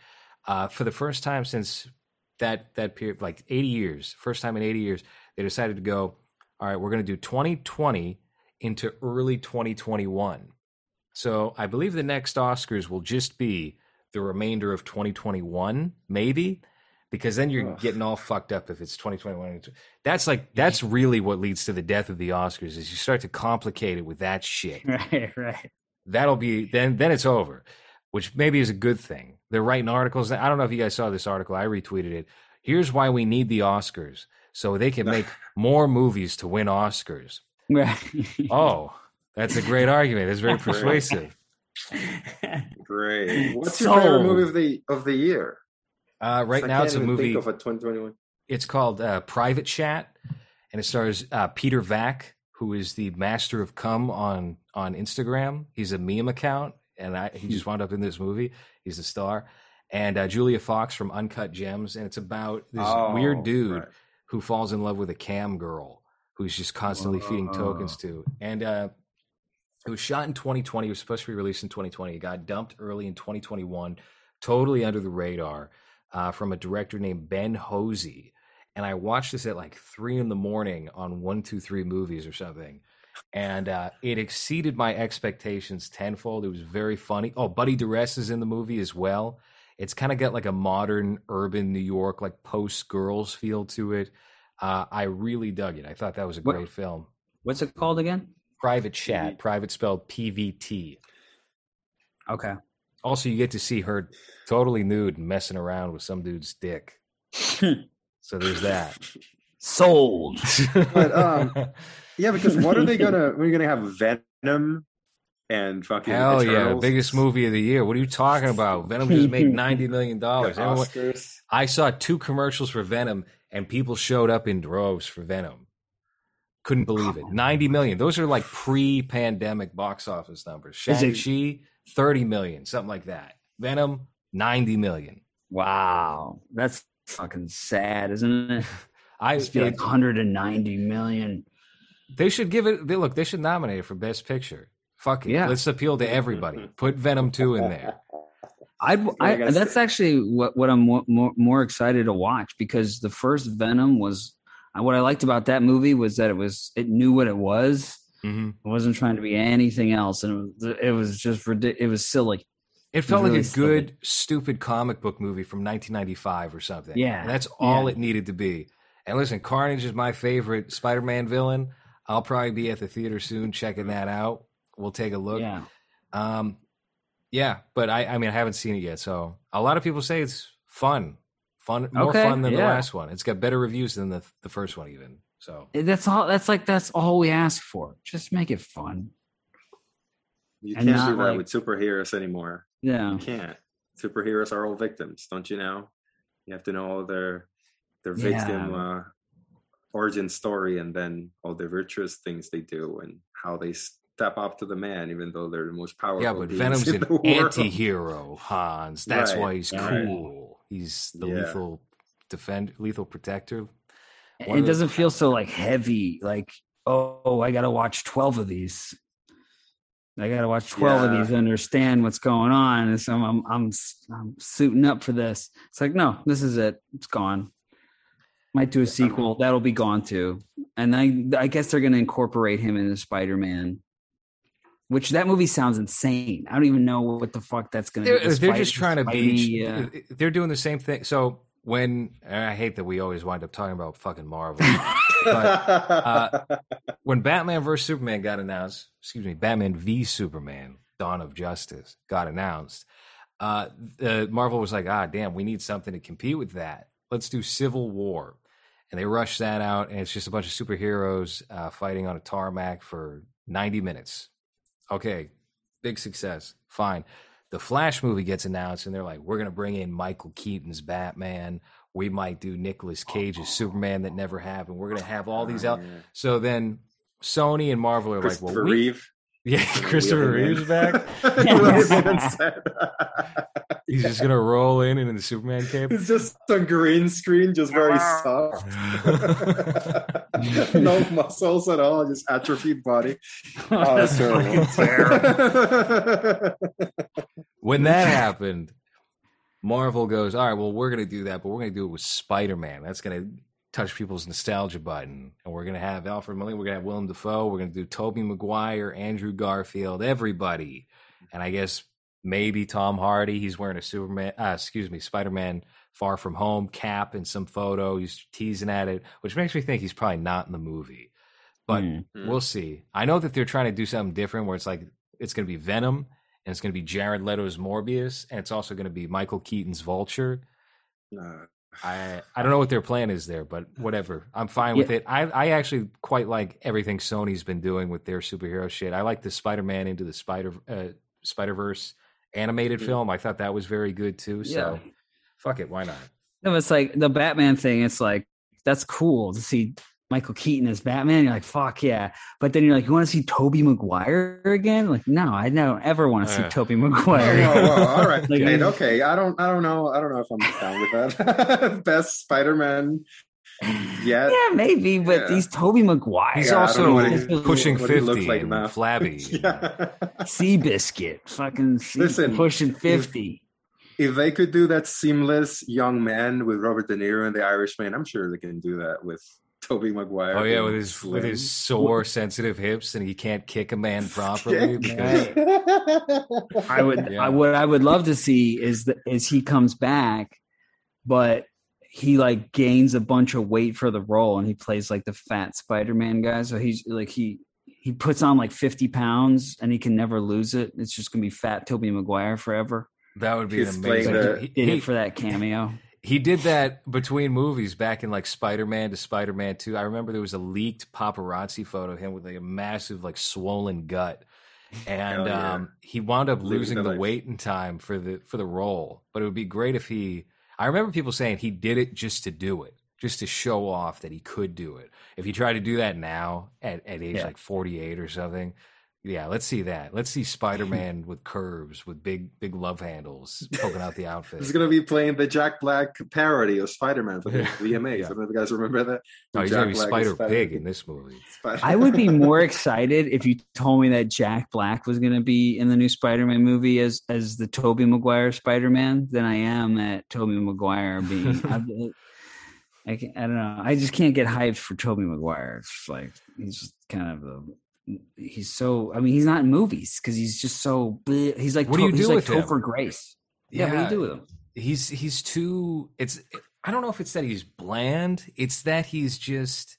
Uh, for the first time since that that period, like 80 years, first time in 80 years, they decided to go. All right, we're going to do 2020 into early 2021. So I believe the next Oscars will just be the remainder of 2021, maybe, because then you're Ugh. getting all fucked up if it's 2021. That's like that's really what leads to the death of the Oscars is you start to complicate it with that shit. right, right. That'll be then then it's over, which maybe is a good thing. They're writing articles. I don't know if you guys saw this article. I retweeted it. Here's why we need the Oscars so they can make more movies to win Oscars. Right. Oh, that's a great argument. It's very persuasive. Great. What's your favorite movie of the of the year? Uh, right I now, it's a movie. Of a 2021. It's called uh, Private Chat, and it stars uh, Peter Vack, who is the master of cum on on Instagram. He's a meme account, and I, he just wound up in this movie. He's the star, and uh, Julia Fox from Uncut Gems, and it's about this Oh, weird dude right. who falls in love with a cam girl who's just constantly feeding tokens to. And uh, it was shot in 2020. It was supposed to be released in 2020. It got dumped early in 2021, totally under the radar, uh, from a director named Ben Hosey. And I watched this at like three in the morning on one, two, three movies or something. And uh, it exceeded my expectations tenfold. It was very funny. Oh, Buddy Duress is in the movie as well. It's kind of got like a modern urban New York, like post girls feel to it. Uh, I really dug it. I thought that was a What- great film. What's it called again? Private Chat, private spelled PVT. Okay. Also, you get to see her totally nude messing around with some dude's dick. So there's that. Sold. But, um, Yeah, because what are they gonna? We're gonna have Venom and fucking Hell yeah, biggest movie of the year. What are you talking about? Venom just made ninety million dollars. Oscars. I saw two commercials for Venom, and people showed up in droves for Venom. Couldn't believe it. Ninety million. Those are like pre-pandemic box office numbers. Is Shang it- Chi, thirty million, something like that. Venom, ninety million. Wow. That's fucking sad, isn't it? I feel be like 190 million. They should give it. They, look, they should nominate it for Best Picture. Fuck it. Yeah. Let's appeal to everybody. Put Venom two in there. I'd, I, I that's actually what, what I'm more, more, more excited to watch because the first Venom was what I liked about that movie was that it was it knew what it was. Hmm It wasn't trying to be anything else, and it was, it was just ridiculous. It was silly. It felt really like a good, stupid comic book movie from 1995 or something. Yeah, And that's all yeah. it needed to be. And listen, Carnage is my favorite Spider-Man villain. I'll probably be at the theater soon checking that out. We'll take a look. Yeah, Um, yeah, but I, I mean, I haven't seen it yet. So a lot of people say it's fun, fun, more Okay, fun than the last one. It's got better reviews than the the first one, even. So that's all. That's like that's all we ask for. Just make it fun. You And can't not do that like- with superheroes anymore. Yeah, You can't. Superheroes are all victims, don't you know? You have to know all their their Yeah. victim uh, origin story, and then all the virtuous things they do, and how they step up to the man, even though they're the most powerful. yeah, but Venom's in an the anti-hero, Hans. That's Right, why he's right. cool. He's the Yeah. lethal defend, lethal protector. It One the- doesn't feel so like heavy. Like oh, I got to watch twelve of these. I got to watch twelve Yeah. of these to understand what's going on. And so I'm, I'm I'm suiting up for this. It's like no, this is it. It's gone. Might do a sequel. That'll be gone too. And I I guess they're going to incorporate him into Spider Man. Which that movie sounds insane. I don't even know what the fuck that's going to They're, be. They're just trying to be. Spidey, uh, They're doing the same thing. So when I hate that we always wind up talking about fucking Marvel. uh, when Batman vs Superman got announced, excuse me, Batman v Superman: Dawn of Justice got announced. Uh, the, Marvel was like, ah, damn, we need something to compete with that. Let's do Civil War, and they rushed that out, and it's just a bunch of superheroes uh, fighting on a tarmac for ninety minutes. Okay, big success. Fine. The Flash movie gets announced, and they're like, "We're gonna bring in Michael Keaton's Batman. We might do Nicolas Cage's Superman that never happened. We're gonna have all these out." Oh. So then Sony and Marvel are like, "Well, we, Reeve. Yeah, Christopher Wheeling. Reeve's back. Wheeling in and said- He's just gonna roll in and in the Superman cape." It's just a green screen, just very soft. no muscles at all, just atrophied body. Oh, that's um, terrible. when that happened, Marvel goes, "All right, well, we're going to do that, but we're going to do it with Spider Man. That's going to touch people's nostalgia button, and we're going to have Alfred Molina, we're going to have Willem Dafoe, we're going to do Tobey Maguire, Andrew Garfield, everybody, and I guess maybe Tom Hardy. He's wearing a Superman, uh, excuse me, Spider Man Far From Home cap in some photo. He's teasing at it, which makes me think he's probably not in the movie, but Hmm. we'll see. I know that they're trying to do something different, where it's like it's going to be Venom and it's going to be Jared Leto's Morbius, and it's also going to be Michael Keaton's Vulture. No. I I don't know what their plan is there, but whatever. I'm fine with it. I I actually quite like everything Sony's been doing with their superhero shit. I like the Spider-Man into the Spider uh, Spider-Verse animated Mm. film. I thought that was very good too. So fuck it, why not? No, it's like the Batman thing. It's like that's cool to see Michael Keaton as Batman. You're like, fuck yeah. But then you're like, you want to see Tobey Maguire again? Like, no, I don't ever want to see Uh. Tobey Oh, Maguire. well, all right, Like, Kate, okay. I don't, I don't know, I don't know if I'm down with that. Best Spider-Man yet. Yeah, maybe, but Yeah. these Tobey Maguire. He's Yeah, I don't know also he- pushing what he looks fifty like and now. flabby. yeah. Seabiscuit, fucking sea, Listen, pushing if- fifty. if they could do that seamless young man with Robert De Niro and the Irishman, I'm sure they can do that with Tobey Maguire. Oh yeah, with his with his sore, sensitive hips, and he can't kick a man properly. because, I would, Yeah. I what I would love to see is that is he comes back, but he like gains a bunch of weight for the role, and he plays like the fat Spider-Man guy. So he's like he he puts on like fifty pounds, and he can never lose it. It's just gonna be fat Tobey Maguire forever. that would be He's an amazing. the- he, Did it for that cameo. He did that between movies back in like Spider-Man to Spider-Man 2. I remember there was a leaked paparazzi photo of him with like a massive like swollen gut. And yeah. um, he wound up losing the life. weight and time for the for the role. But it would be great if he I remember people saying he did it just to do it, just to show off that he could do it. If he tried to do that now at, at age Yeah. like 48 or something, yeah, let's see that. Let's see Spider-Man with curves, with big big love handles poking out the outfit. He's gonna be playing the Jack Black parody of Spider-Man for the Yeah. VMAs. Yeah. I don't know if you guys remember that. No, he's Jack gonna be Spider Pig in this movie. Spider- I would be more excited if you told me that Jack Black was going to be in the new Spider-Man movie as as the Tobey Maguire Spider-Man than I am at Tobey Maguire being. I, I, can- I don't know. I just can't get hyped for Tobey Maguire. It's like he's kind of a. He's so. I mean, he's not in movies because he's just so. bleh. He's like. What do you he's do like with him? Topher Grace. Yeah, what do you do with him? He's he's too. It's. I don't know if it's that he's bland. It's that he's just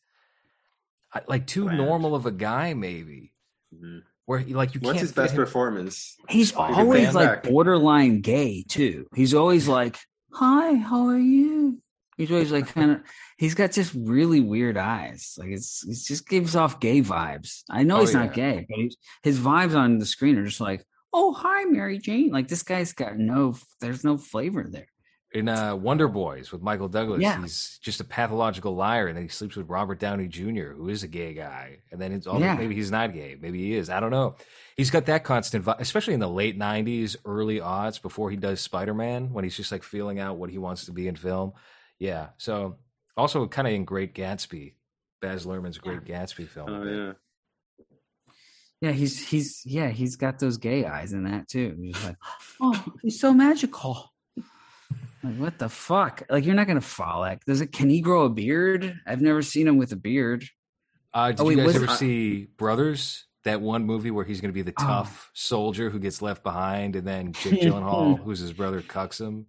uh, like too Bland. normal of a guy, maybe. Mhm. Where he- like you What's can't. his best him- performance? He's always like back. borderline gay too. He's always like, "Hi, how are you?" He's always like kind of. He's got just really weird eyes. Like it's it just gives off gay vibes. I know Oh, he's yeah. not gay, but he's, his vibes on the screen are just like, "Oh, hi, Mary Jane." Like this guy's got no. There's no flavor there. in uh, Wonder Boys with Michael Douglas. Yeah. He's just a pathological liar, and then he sleeps with Robert Downey Jr., who is a gay guy. And then it's all Yeah. maybe he's not gay, maybe he is. I don't know. He's got that constant, vi- especially in the late '90s, early aughts, before he does Spider Man, when he's just like feeling out what he wants to be in film. Yeah. So also kind of in Great Gatsby, Baz Luhrmann's Great Gatsby film. Oh yeah. Yeah, he's he's yeah he's got those gay eyes in that too. He's just like, oh, he's so magical. Like what the fuck? Like you're not gonna frolic. Does it? Can he grow a beard? I've never seen him with a beard. Uh, did Oh, you guys was ever it- see Brothers? That one movie where he's going to be the Oh. tough soldier who gets left behind, and then Jake Gyllenhaal, who's his brother, cucks him.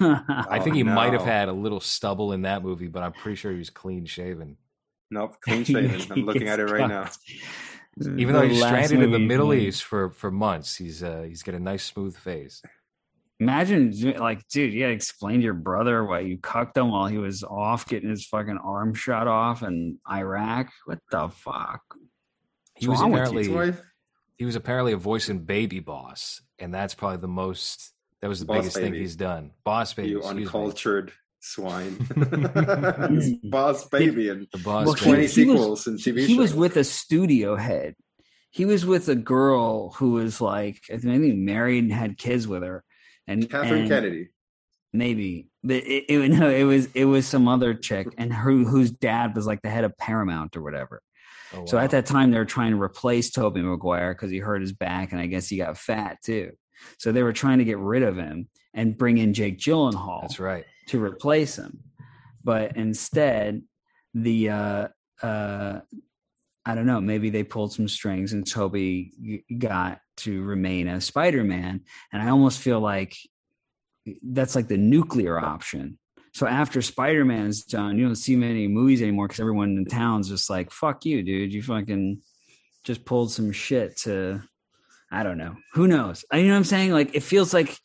I Oh, think he might have had a little stubble in that movie, but I'm pretty sure he was clean shaven. Nope, clean shaven. I'm looking at it right now. Even though he's stranded in the Middle made. East for, for months, he's uh, he's got a nice smooth face. Imagine, like, dude, you gotta explain to your brother why you cucked him while he was off getting his fucking arm shot off in Iraq. What the fuck? He What's was wrong with you? His apparently he was apparently a voice in Baby Boss, and that's probably the most. That was the Boss biggest thing he's done. Boss Baby. you excuse me. uncultured swine. Boss baby and The Boss Well, Baby. he- twenty he was- sequels and TV he was with a studio head. He was with a girl who was like I think married and had kids with her. And Catherine and Kennedy. maybe, but it, it no, it was it was some other chick, and who whose dad was like the head of Paramount or whatever. Oh, So at that time, they were trying to replace Tobey Maguire because he hurt his back, and I guess he got fat too. So they were trying to get rid of him and bring in Jake Gyllenhaal that's right. to replace him. But instead, the uh, uh, I don't know, maybe they pulled some strings and Tobey got to remain as Spider Man. And I almost feel like that's like the nuclear option. So after Spider Man's done, you don't see many movies anymore because everyone in town's just like, fuck you, dude. You fucking just pulled some shit to, I don't know. Who knows? You know what I'm saying? Like, it feels like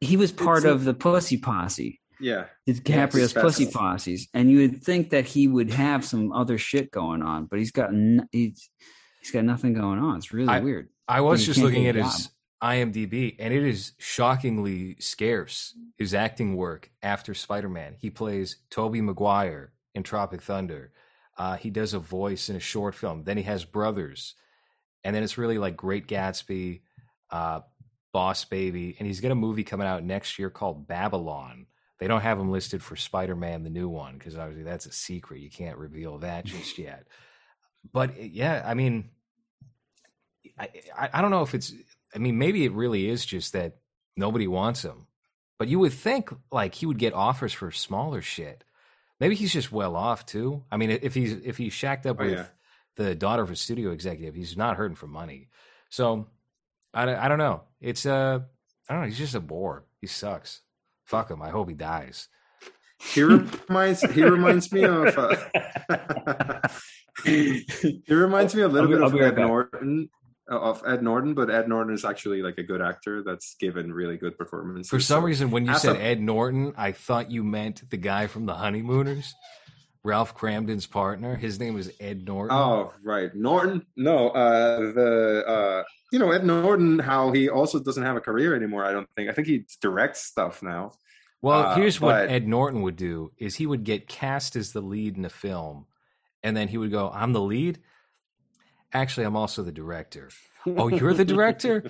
he was part It's a- of the Pussy Posse. Yeah. DiCaprio's that's- pussy posses, and you would think that he would have some other shit going on, but he's got n- he's he's got nothing going on. It's really I- weird. I was just looking at his IMDb, and it is shockingly scarce. His acting work after Spider Man. He plays Tobey Maguire in Tropic Thunder. Uh, he does a voice in a short film. Then he has Brothers, and then it's really like Great Gatsby, uh, Boss Baby, and he's got a movie coming out next year called Babylon. They don't have him listed for Spider Man, the new one, because obviously that's a secret. You can't reveal that just yet. But yeah, I mean, I, I I don't know if it's. I mean, maybe it really is just that nobody wants him. But you would think like he would get offers for smaller shit. Maybe he's just well off too. I mean, if he's if he's shacked up Oh, with yeah. The daughter of a studio executive, he's not hurting for money. So I, don't- I don't know. It's uh I don't know. He's just a bore. He sucks. Fuck him. I hope he dies. He reminds he reminds me of uh, he reminds me a little I'll bit I'll of be right Ed back. Norton of Ed Norton, but Ed Norton is actually like a good actor that's given really good performances. For some So- reason, when you said a- Ed Norton, I thought you meant the guy from the Honeymooners, Ralph Kramden's partner. His name is Ed Norton. Oh, right. Norton. No, uh the uh you know, Ed Norton, how he also doesn't have a career anymore, I don't think. I think he directs stuff now. Well, Uh, here's what but- Ed Norton would do: is he would get cast as the lead in a film, and then he would go, "I'm the lead. Actually, I'm also the director. Oh, you're the director?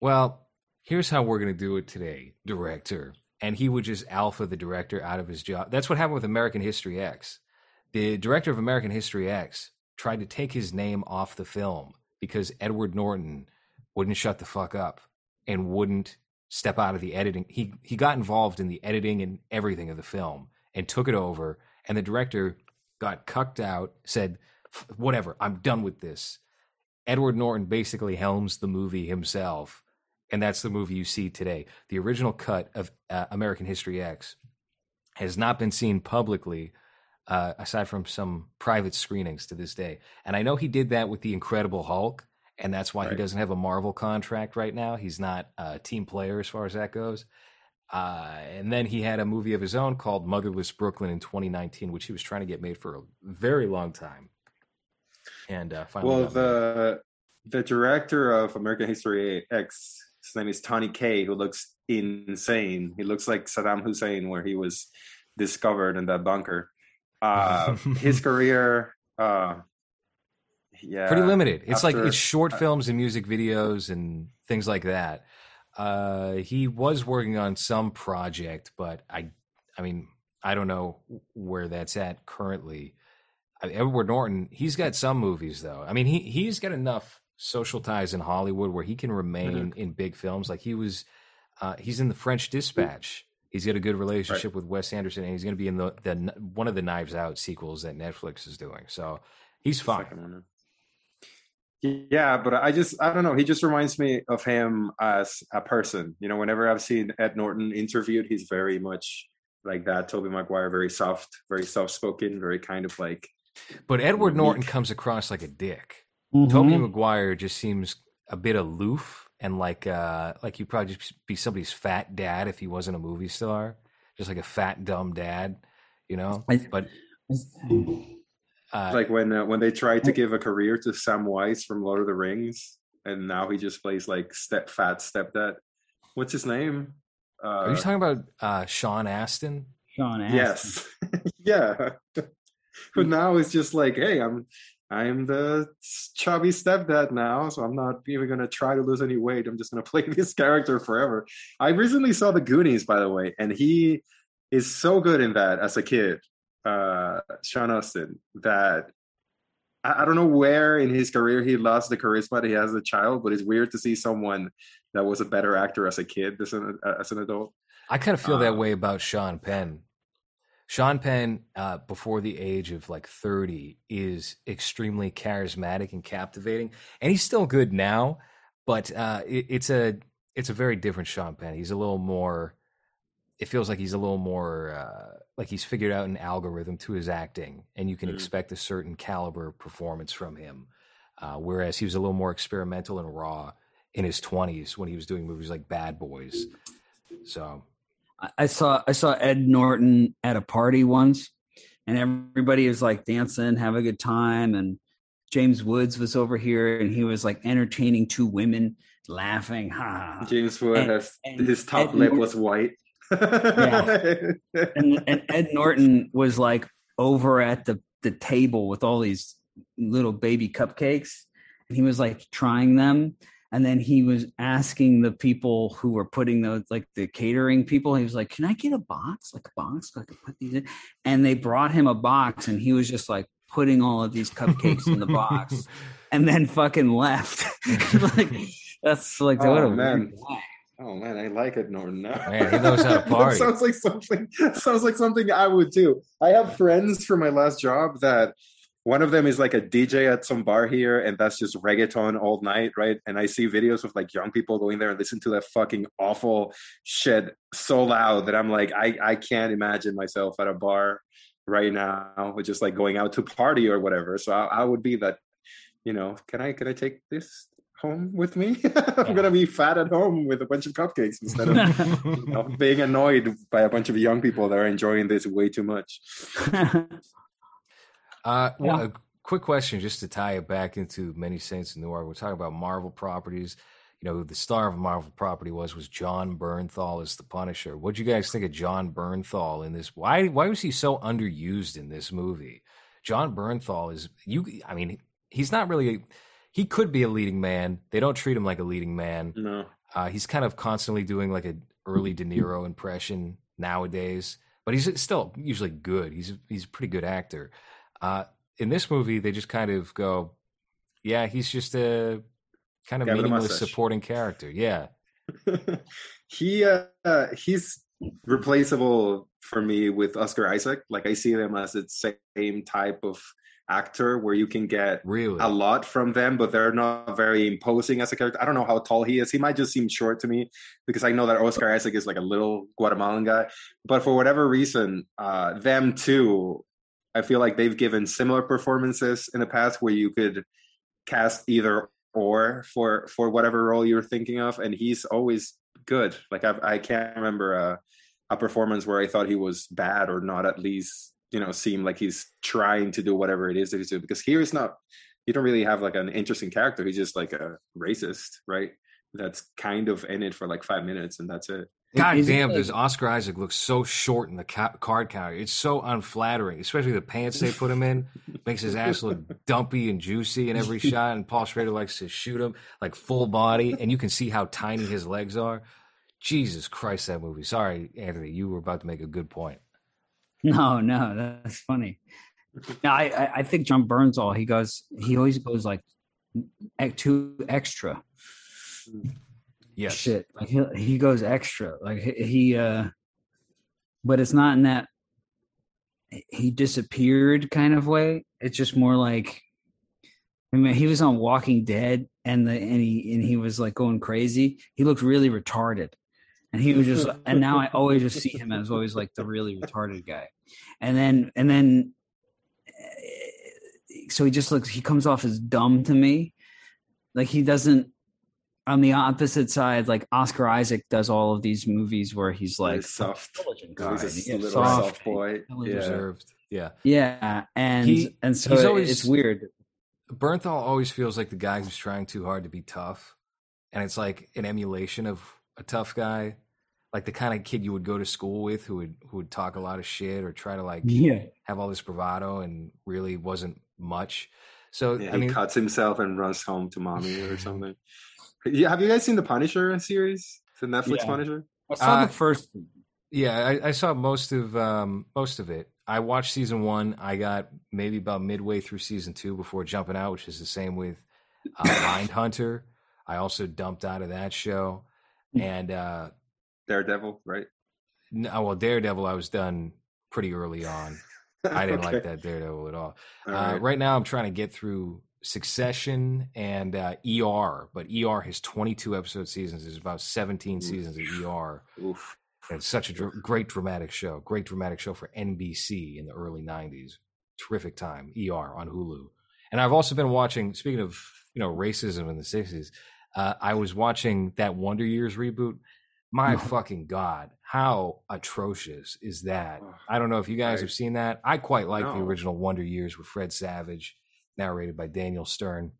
Well, here's how we're going to do it today, director." And he would just alpha the director out of his job. That's what happened with American History X. The director of American History X tried to take his name off the film because Edward Norton wouldn't shut the fuck up and wouldn't step out of the editing. He he got involved in the editing and everything of the film and took it over. And the director got cucked out, said, "Whatever, I'm done with this." Edward Norton basically helms the movie himself, and that's the movie you see today. The original cut of uh, American History X has not been seen publicly. Uh, aside from some private screenings to this day. And I know he did that with The Incredible Hulk, and that's why he doesn't have a Marvel contract right now. He's not a team player as far as that goes. Uh, and then he had a movie of his own called Motherless Brooklyn in 2019, which he was trying to get made for a very long time. And uh, finally, Well, got made. the the director of American History X, his name is Tony Kaye, who looks insane. He looks like Saddam Hussein, where he was discovered in that bunker. Uh, his career, uh, yeah, pretty limited. It's like it's short films and music videos and things like that. Uh, he was working on some project, but I, I mean, I don't know where that's at currently. I Edward Norton, he's got some movies though. I mean, he he's got enough social ties in Hollywood where he can remain in big films. Like he was, uh, he's in the French Dispatch. He's got a good relationship with Wes Anderson, and he's going to be in the, the one of the Knives Out sequels that Netflix is doing. So he's fine. Yeah, but I just I don't know. He just reminds me of him as a person. You know, whenever I've seen Ed Norton interviewed, he's very much like that. Tobey Maguire, very soft, very soft spoken, very kind of like But Edward Norton comes across like a dick. Mhm. Tobey Maguire just seems a bit aloof and like uh like he'd probably just be somebody's fat dad if he wasn't a movie star. Just like a fat dumb dad, you know? But uh like when uh, when they tried to give a career to Samwise from Lord of the Rings. and now he just plays like step fat stepdad. What's his name? Uh, Are you talking about uh, Sean Astin? Sean Astin. Yes, yeah. but now it's just like, hey, I'm I'm the chubby stepdad now, so I'm not even gonna try to lose any weight. I'm just gonna play this character forever. I recently saw the Goonies, by the way, and he is so good in that as a kid, uh, Sean Astin, that I, I don't know where in his career he lost the charisma that he has as a child, but it's weird to see someone that was a better actor as a kid as an, as an adult. I kind of feel that Uh, way about Sean Penn. Sean Penn, uh, before the age of like 30, is extremely charismatic and captivating, and he's still good now. But uh, it, it's a it's a very different Sean Penn. He's a little more. It feels like he's a little more uh, like he's figured out an algorithm to his acting, and you can Mm. expect a certain caliber performance from him. Uh, whereas he was a little more experimental and raw in his 20s when he was doing movies like Bad Boys. So I- saw I saw Ed Norton at a party once, and everybody was like dancing, have a good time, and James Woods was over here, and he was like entertaining two women, laughing. Ha! James Woods has and his top Ed lip Norton- was white. and, and Ed Norton was like over at the the table with all these little baby cupcakes, and he was like trying them. And then he was asking the people who were putting those, like the catering people, he was like, "Can I get a box, like a box, so I can put these in?" And they brought him a box, and he was just like putting all of these cupcakes in the box, and then fucking left. like that's like Oh, what a man. Oh man, I like it, Norton. Now. Man, he knows how to That party. sounds like something. Sounds like something I would do. I have friends from my last job that one of them is like a DJ at some bar here, and that's just reggaeton all night, right? And I see videos of like young people going there and listen to that fucking awful shit so loud that I'm like, I I can't imagine myself at a bar right now, with just like going out to party or whatever. So I, I would be that. You know, can I can I take this home with me? I'm gonna be fat at home with a bunch of cupcakes instead of you know, being annoyed by a bunch of young people that are enjoying this way too much. Uh, Yeah. well, a quick question, just to tie it back into Many Saints in Newark. We're talking about Marvel properties. You know, the star of a Marvel property was was Jon Bernthal as the Punisher. What'd you guys think of Jon Bernthal in this? Why why was he so underused in this movie? Jon Bernthal is you. I mean, he's not really. A, he could be a leading man. They don't treat him like a leading man. No, Uh, he's kind of constantly doing like an early De Niro impression nowadays, but he's still usually good. He's he's a pretty good actor. Uh, in this movie, they just kind of go, yeah, he's just a kind of Guy meaningless supporting character. Yeah, he uh, he's replaceable for me with Oscar Isaac. Like I see them as the same type of actor where you can get really. a lot from them, but they're not very imposing as a character. I don't know how tall he is. He might just seem short to me because I know that Oscar Isaac is like a little Guatemalan guy. But for whatever reason, uh, them too, I feel like they've given similar performances in the past where you could cast either or for for whatever role you're thinking of, and he's always good. Like I've, I can't remember a, a performance where I thought he was bad or not at least you know seem like he's trying to do whatever it is that he's doing because here is not you don't really have like an interesting character. He's just like a racist right? That's kind of in it for like five minutes and that's it God Is damn, does Oscar Isaac look so short in the ca- card counter? It's so unflattering, especially the pants they put him in. Makes his ass look dumpy and juicy in every shot. And Paul Schrader likes to shoot him like full body, and you can see how tiny his legs are. Jesus Christ, that movie. Sorry, Anthony, you were about to make a good point. No, no, that's funny. No, I, I, think Jon Bernthal He goes, he always goes like too extra. Yes. Shit, like he he goes extra. Like he, uh, but it's not in that he disappeared kind of way. It's just more like, I mean, he was on Walking Dead, and the and he and he was like going crazy. He looked really retarded, and he was just. and now I always just see him as always like the really retarded guy, and then and then. eh, So he just looks. He comes off as dumb to me, like he doesn't. On the opposite side, like Oscar Isaac does all of these movies where he's like He's soft intelligent he's guy, a yeah, little soft, soft boy intelligent. yeah Reserved. Yeah. Yeah, and He- and so he's it- always- it's weird. Bernthal always feels like the guy who's trying too hard to be tough, and it's like an emulation of a tough guy, like the kind of kid you would go to school with who would who would talk a lot of shit or try to like Yeah. have all this bravado and really wasn't much. So Yeah, I he mean, cuts himself and runs home to mommy or something. Yeah, have you guys seen the Punisher series? The Netflix Yeah. Punisher? I saw Uh, the first. Yeah, I, I saw most of um, most of it. I watched season one. I got maybe about midway through season two before jumping out, which is the same with uh, Mindhunter. I also dumped out of that show, and uh, Daredevil, right? no, well, Daredevil, I was done pretty early on. I didn't like that Daredevil at all. All Uh, right. right now, I'm trying to get through Succession and uh, ER, but ER has 22 episode seasons. There's about 17 seasons of ER. Oof. And It's such a dr- great dramatic show. Great dramatic show for NBC in the early 90s. Terrific time. ER on Hulu. And I've also been watching, speaking of, you know, racism in the 60s, uh, I was watching that Wonder Years reboot. My fucking God, how atrocious is that? I don't know if you guys have seen that. I quite like the original Wonder Years with Fred Savage, narrated by Daniel Stern.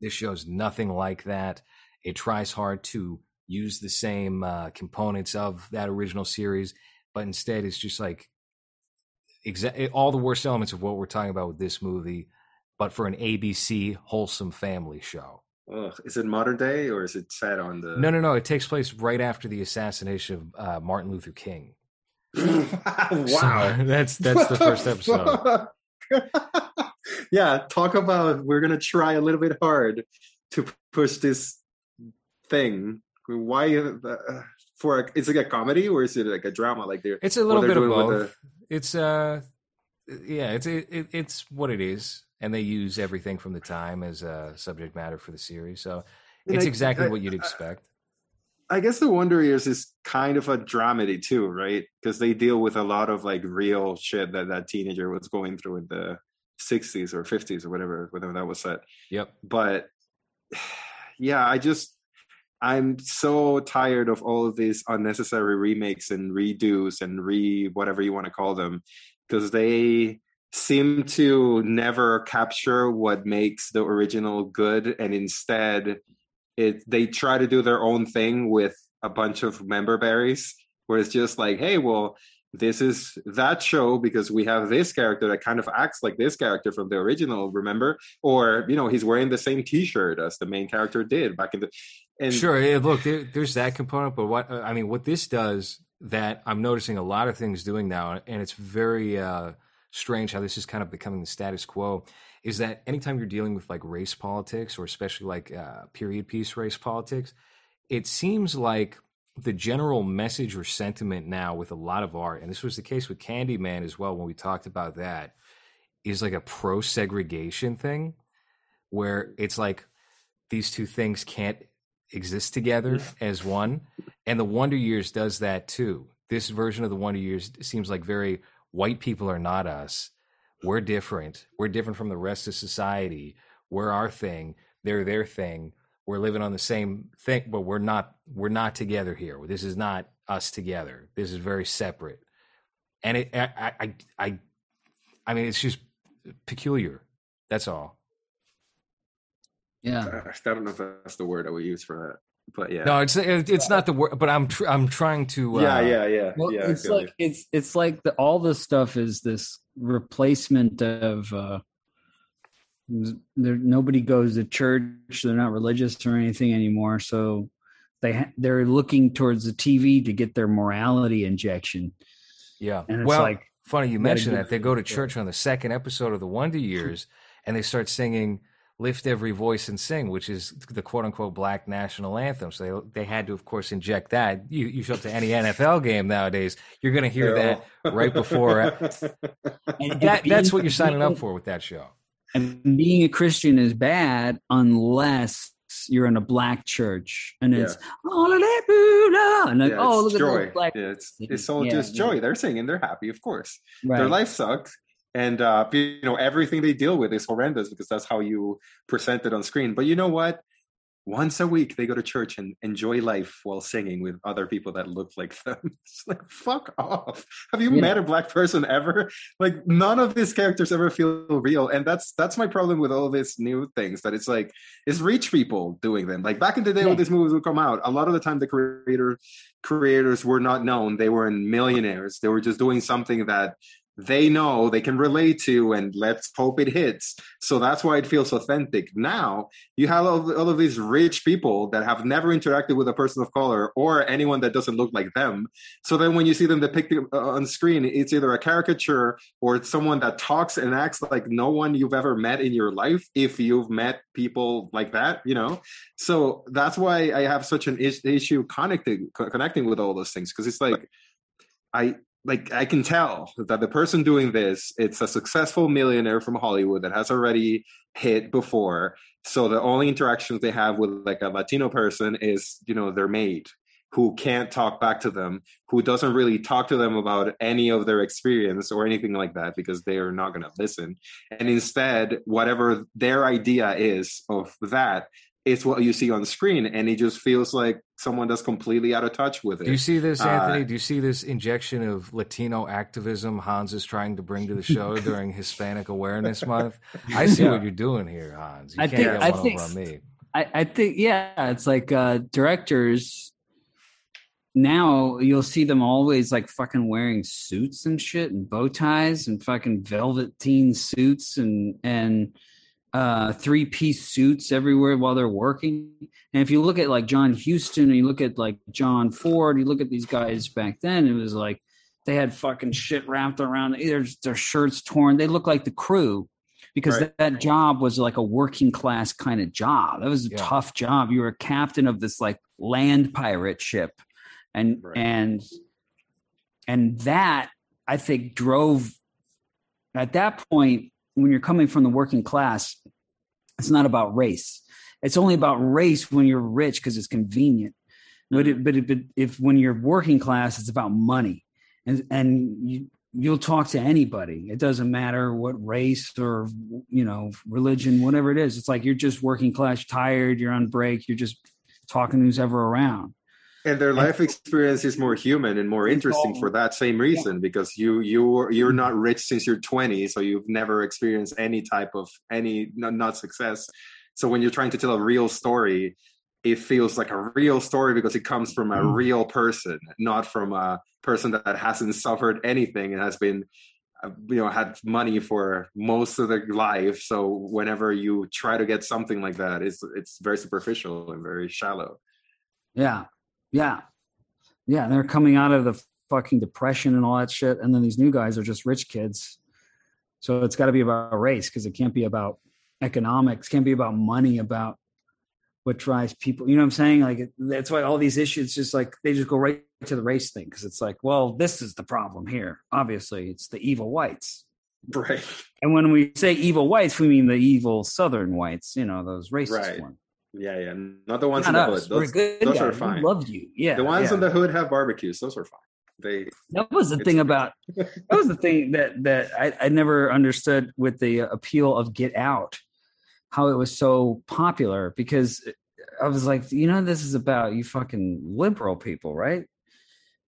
This show's nothing like that. It tries hard to use the same uh, components of that original series, but instead it's just like exa- all the worst elements of what we're talking about with this movie, but for an ABC wholesome family show. Ugh. Is it modern day or is it set on the? No, no, no. It takes place right after the assassination of uh, Martin Luther King. wow. So that's that's the first episode. yeah, talk about we're gonna try a little bit hard to push this thing. Why uh, for? A, is it a comedy or is it like a drama? Like they're It's a little bit of both. It's uh, yeah, it's it, it, it's what it is, and they use everything from the time as a subject matter for the series. So And it's I- exactly I- what you'd expect. I guess the Wonder Years is kind of a dramedy too, right? Because they deal with a lot of like real shit that that teenager was going through in the '60s or '50s or whatever, whatever that was set. Yep. But yeah, I just I'm so tired of all of these unnecessary remakes and redos and re whatever you want to call them, because they seem to never capture what makes the original good, and instead it they try to do their own thing with a bunch of member berries where it's just like hey well this is that show because we have this character that kind of acts like this character from the original remember or you know he's wearing the same t-shirt as the main character did back in the and sure. Yeah, look, there, there's that component, but what I mean, what this does that I'm noticing a lot of things doing now, and it's very uh, strange how this is kind of becoming the status quo. Is that anytime you're dealing with like race politics, or especially like uh, period piece race politics, it seems like the general message or sentiment now with a lot of art, and this was the case with Candyman as well when we talked about that, is like a pro segregation thing where it's like these two things can't exist together as one. And the Wonder Years does that too. This version of the Wonder Years seems like very white people are not us. We're different. We're different from the rest of society. We're our thing. They're their thing. We're living on the same thing, but we're not we're not together here. This is not us together. This is very separate. And it I I I I mean it's just peculiar. That's all. Yeah. I don't know if that's the word I would use for that but yeah No, it's it's not the word, but I'm tr- I'm trying to. Uh, yeah yeah yeah Well, yeah it's feel like it's it's like the, all this stuff is this replacement of uh there nobody goes to church they're not religious or anything anymore so they ha- they're looking towards the TV to get their morality injection Yeah. and it's well, like funny you mentioned that. They go to church on the second episode of the Wonder Years, and they start singing "Lift Every Voice and Sing," which is the quote unquote Black national anthem. So they they had to, of course, inject that. You you show up to any NFL game nowadays, you're going to hear that right before. and that that's what you're signing up for with that show. And being a Christian is bad unless you're in a black church and it's hallelujah. And like, yeah, oh it's look at joy. those black yeah, it's it's all Yeah, just yeah. joy. They're singing. They're happy of course. Right. their life sucks. And uh you know everything they deal with is horrendous because that's how you present it on screen. But you know what once a week they go to church and enjoy life while singing with other people that look like them. It's like fuck off. Have you Yeah. met a black person ever? Like none of these characters ever feel real, and that's that's my problem with all these new things. That it's like it's rich people doing them. Like back in the day Yeah. when these movies would come out, a lot of the time the creator creators were not known. They were in millionaires. They were just doing something that they know they can relate to and let's hope it hits. So that's why it feels authentic. Now you have all, all of these rich people that have never interacted with a person of color or anyone that doesn't look like them. So then when you see them depicted uh, on screen it's either a caricature or it's someone that talks and acts like no one you've ever met in your life if you've met people like that you know? So that's why i have such an is- issue connecting connecting with all those things because it's like i like I can tell that the person doing this, it's a successful millionaire from Hollywood that has already hit before. So the only interactions they have with like a Latino person is, you know, their maid who can't talk back to them, who doesn't really talk to them about any of their experience or anything like that because they are not going to listen. And instead, whatever their idea is of that, it's what you see on screen, and it just feels like someone that's completely out of touch with it. Do you see this, Uh, Anthony? Do you see this injection of Latino activism Hans is trying to bring to the show during Hispanic Awareness Month? I see Yeah. what you're doing here, Hans. You I can't think- get I one think- over on me. I, I think yeah, it's like uh directors now you'll see them always like fucking wearing suits and shit and bow ties and fucking velveteen suits and and uh three piece suits everywhere while they're working. And if you look at like John Huston and you look at like John Ford, you look at these guys back then, it was like they had fucking shit wrapped around their, their shirts torn. They look like the crew because Right. that, that job was like a working class kind of job. That was a Yeah. tough job. You were a captain of this like land pirate ship. And Right. and and that I think drove at that point when you're coming from the working class, it's not about race. It's only about race when you're rich because it's convenient. But it, but, it, but if when you're working class, it's about money, and and you you'll talk to anybody. It doesn't matter what race or you know religion, whatever it is. It's like you're just working class, tired, you're on break, you're just talking to who's ever around. And their life experience is more human and more interesting for that same reason because you you you're not rich since you're 20 so you've never experienced any type of any not, not success. So when you're trying to tell a real story it feels like a real story because it comes from a real person not from a person that hasn't suffered anything and has been uh, you know had money for most of their life. So whenever you try to get something like that it's it's very superficial and very shallow. Yeah. Yeah. Yeah. They're coming out of the fucking depression and all that shit. And then these new guys are just rich kids. So it's got to be about race because it can't be about economics, can't be about money, about what drives people. You know what I'm saying? Like that's why all these issues just like they just go right to the race thing because it's like, well, this is the problem here. Obviously, it's the evil whites. right And when we say evil whites, we mean the evil Southern whites. You know those racist Right. ones. Yeah, yeah. Not the ones Not in the us. hood. We're Those, good those guys. are We fine. loved you. Yeah. the ones yeah. in the hood have barbecues. Those are fine. They That was the thing about that was the thing that that I, I never understood with the appeal of Get Out, how it was so popular because I was like, you know, this is about you fucking liberal people, right?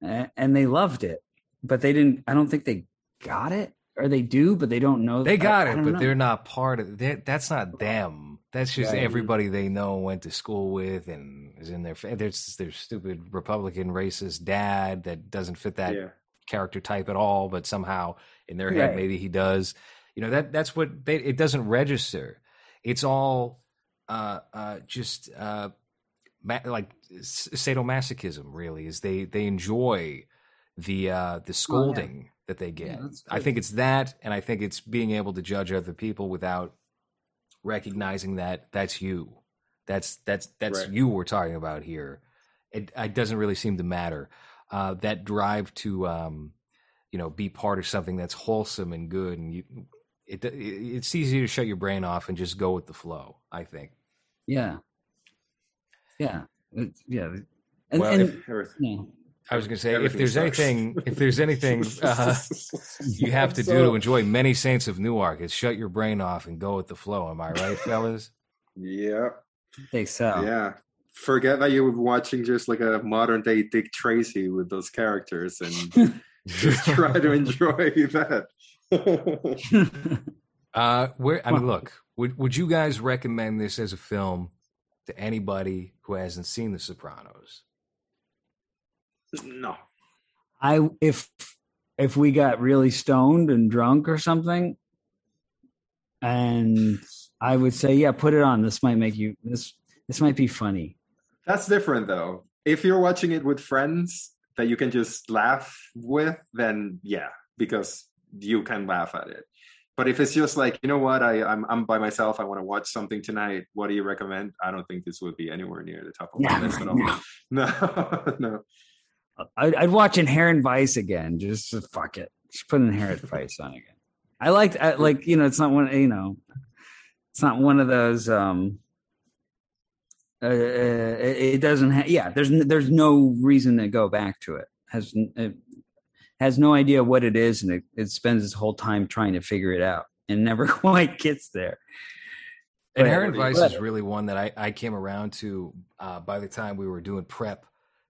And they loved it, but they didn't. I don't think they got it, or they do, but they don't know. They got I it, don't but know. they're not part of it. That's not them. That's just Right. everybody they know, went to school with, and is in their. There's their stupid Republican racist dad that doesn't fit that yeah. character type at all, but somehow in their head Right. maybe he does. You know that that's what they. It doesn't register. It's all uh, uh, just uh, ma- like sadomasochism. Really, is they they enjoy the uh, the scolding that they get. that's I think it's that, and I think it's being able to judge other people without recognizing that that's you. That's that's that's Right. you we're talking about here. It, it doesn't really seem to matter. Uh, that drive to um, you know be part of something that's wholesome and good, and you it, it it's easy to shut your brain off and just go with the flow. I think. Yeah, yeah, It- yeah. And, well, and if, everything- yeah. I was going to say if there's sucks. anything if there's anything uh, you have to do to enjoy many saints of Newark, it's shut your brain off and go with the flow. Am I right, fellas? Yeah. think so. Yeah. Forget that you were watching just like a modern day Dick Tracy with those characters and just try to enjoy that. Uh, where I mean, look, would would you guys recommend this as a film to anybody who hasn't seen The Sopranos? No. I if if we got really stoned and drunk or something, and I would say, yeah, put it on. This might make you this this might be funny. That's different though. If you're watching it with friends that you can just laugh with, then yeah, because you can laugh at it. But if it's just like, you know what, I, I'm I'm by myself, I want to watch something tonight. What do you recommend? I don't think this would be anywhere near the top of my No, list at all. no. No, no. I'd, I'd watch Inherent Vice again. Just uh, fuck it. Just put Inherent Vice on again. I like I, like you know it's not one you know it's not one of those um uh, it, it doesn't ha- yeah there's n- there's no reason to go back to it has it has no idea what it is and it, it spends its whole time trying to figure it out and never quite gets there But- Inherent Vice is really one that I, I came around to uh, by the time we were doing prep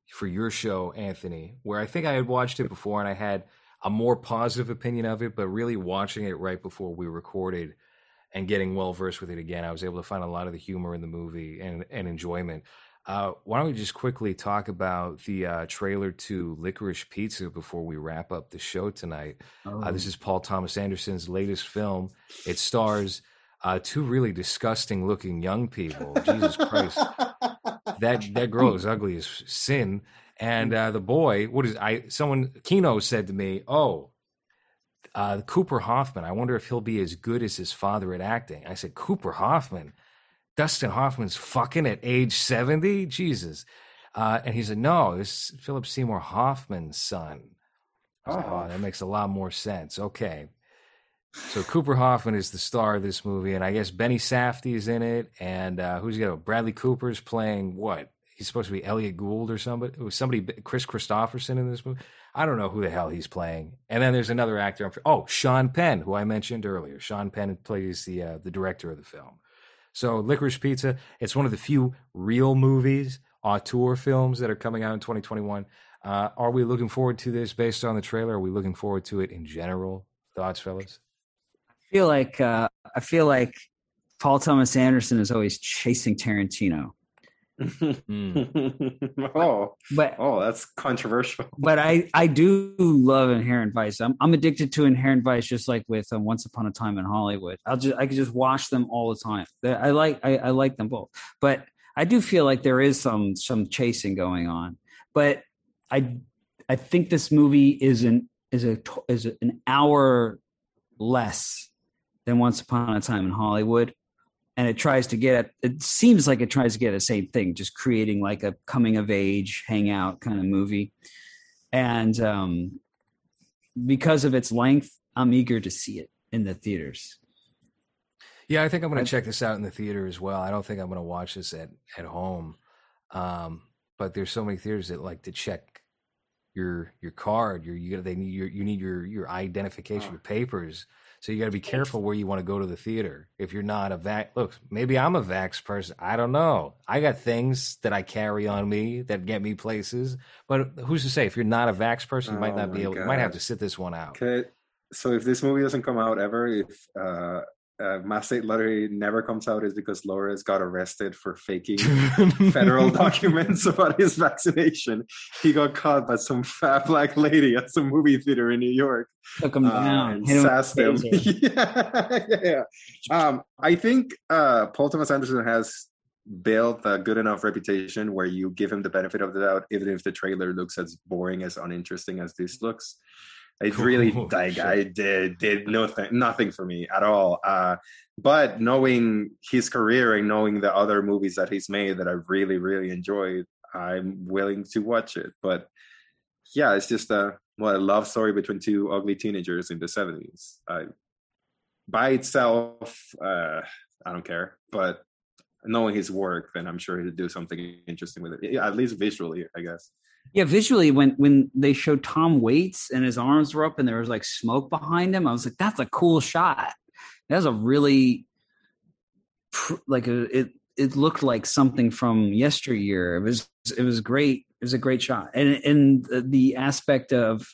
for your show, Anthony, where I think I had watched it before and I had a more positive opinion of it, but really watching it right before we recorded and getting well versed with it again, I was able to find a lot of the humor in the movie and, and enjoyment. Uh, why don't we just quickly talk about the uh, trailer to Licorice Pizza before we wrap up the show tonight? Uh, this is Paul Thomas Anderson's latest film. It stars uh, two really disgusting looking young people. Jesus Christ, that that girl is ugly as sin. And uh, the boy, what is I? Someone Kino said to me, "Oh, uh, Cooper Hoffman. I wonder if he'll be as good as his father at acting." I said, "Cooper Hoffman, Dustin Hoffman's fucking at age seventy, Jesus." Uh, and he said, "No, this is Philip Seymour Hoffman's son." I was like, Oh. oh, that makes a lot more sense. Okay. So Cooper Hoffman is the star of this movie, and I guess Benny Safdie is in it. And uh, who's other? Bradley Cooper's playing what? He's supposed to be Elliott Gould or somebody. It was somebody, Kris Kristofferson in this movie. I don't know who the hell he's playing. And then there's another actor. Oh, Sean Penn, who I mentioned earlier. Sean Penn plays the uh, the director of the film. So Licorice Pizza, it's one of the few real movies, auteur films that are coming out in 2021. Uh, are we looking forward to this based on the trailer? Are we looking forward to it in general? Thoughts, fellas? I feel like uh, I feel like Paul Thomas Anderson is always chasing Tarantino, oh, but oh, that's controversial. but I I do love Inherent Vice. I'm I'm addicted to Inherent Vice, just like with um, Once Upon a Time in Hollywood. I'll just I could just watch them all the time. I like I, I like them both, but I do feel like there is some some chasing going on. But I I think this movie is an is a t- is an hour less than Once Upon a Time in Hollywood. And it tries to get at it seems like it tries to get the same thing, just creating like a coming of age hangout kind of movie. And um because of its length, I'm eager to see it in the theaters. Yeah, I think I'm going to check this out in the theater as well. I don't think I'm going to watch this at at home. Um, but there's so many theaters that like to check your your card. Your you they need your you need your your identification, your papers. So you got to be careful where you want to go to the theater. If you're not a vax, look, maybe I'm a vax person. I don't know. I got things that I carry on me that get me places. But who's to say? If you're not a vax person, you might Oh not be able. You might have to sit this one out. Okay, so if this movie doesn't come out ever, if uh, uh, Mass State Lottery never comes out, is because Lores got arrested for faking federal documents about his vaccination. He got caught by some fat black lady at some movie theater in New York. Took him uh, down. and hit him sassed a him. yeah, yeah, yeah. Um, I think uh, Paul Thomas Anderson has built a good enough reputation where you give him the benefit of the doubt, even if the trailer looks as boring as uninteresting as this looks. It really Cool. like Sure. I did did nothing nothing for me at all. Uh, but knowing his career and knowing the other movies that he's made that I really really enjoyed, I'm willing to watch it. But yeah, it's just a well, a love story between two ugly teenagers in the 70s. I, by itself, uh, I don't care. But knowing his work, then I'm sure he'd do something interesting with it. At least visually, I guess. Yeah, visually, when when they showed Tom Waits and his arms were up and there was like smoke behind him, I was like, "That's a cool shot." That was a really like a, it. it looked like something from yesteryear. It was it was great. It was a great shot, and and the- the aspect of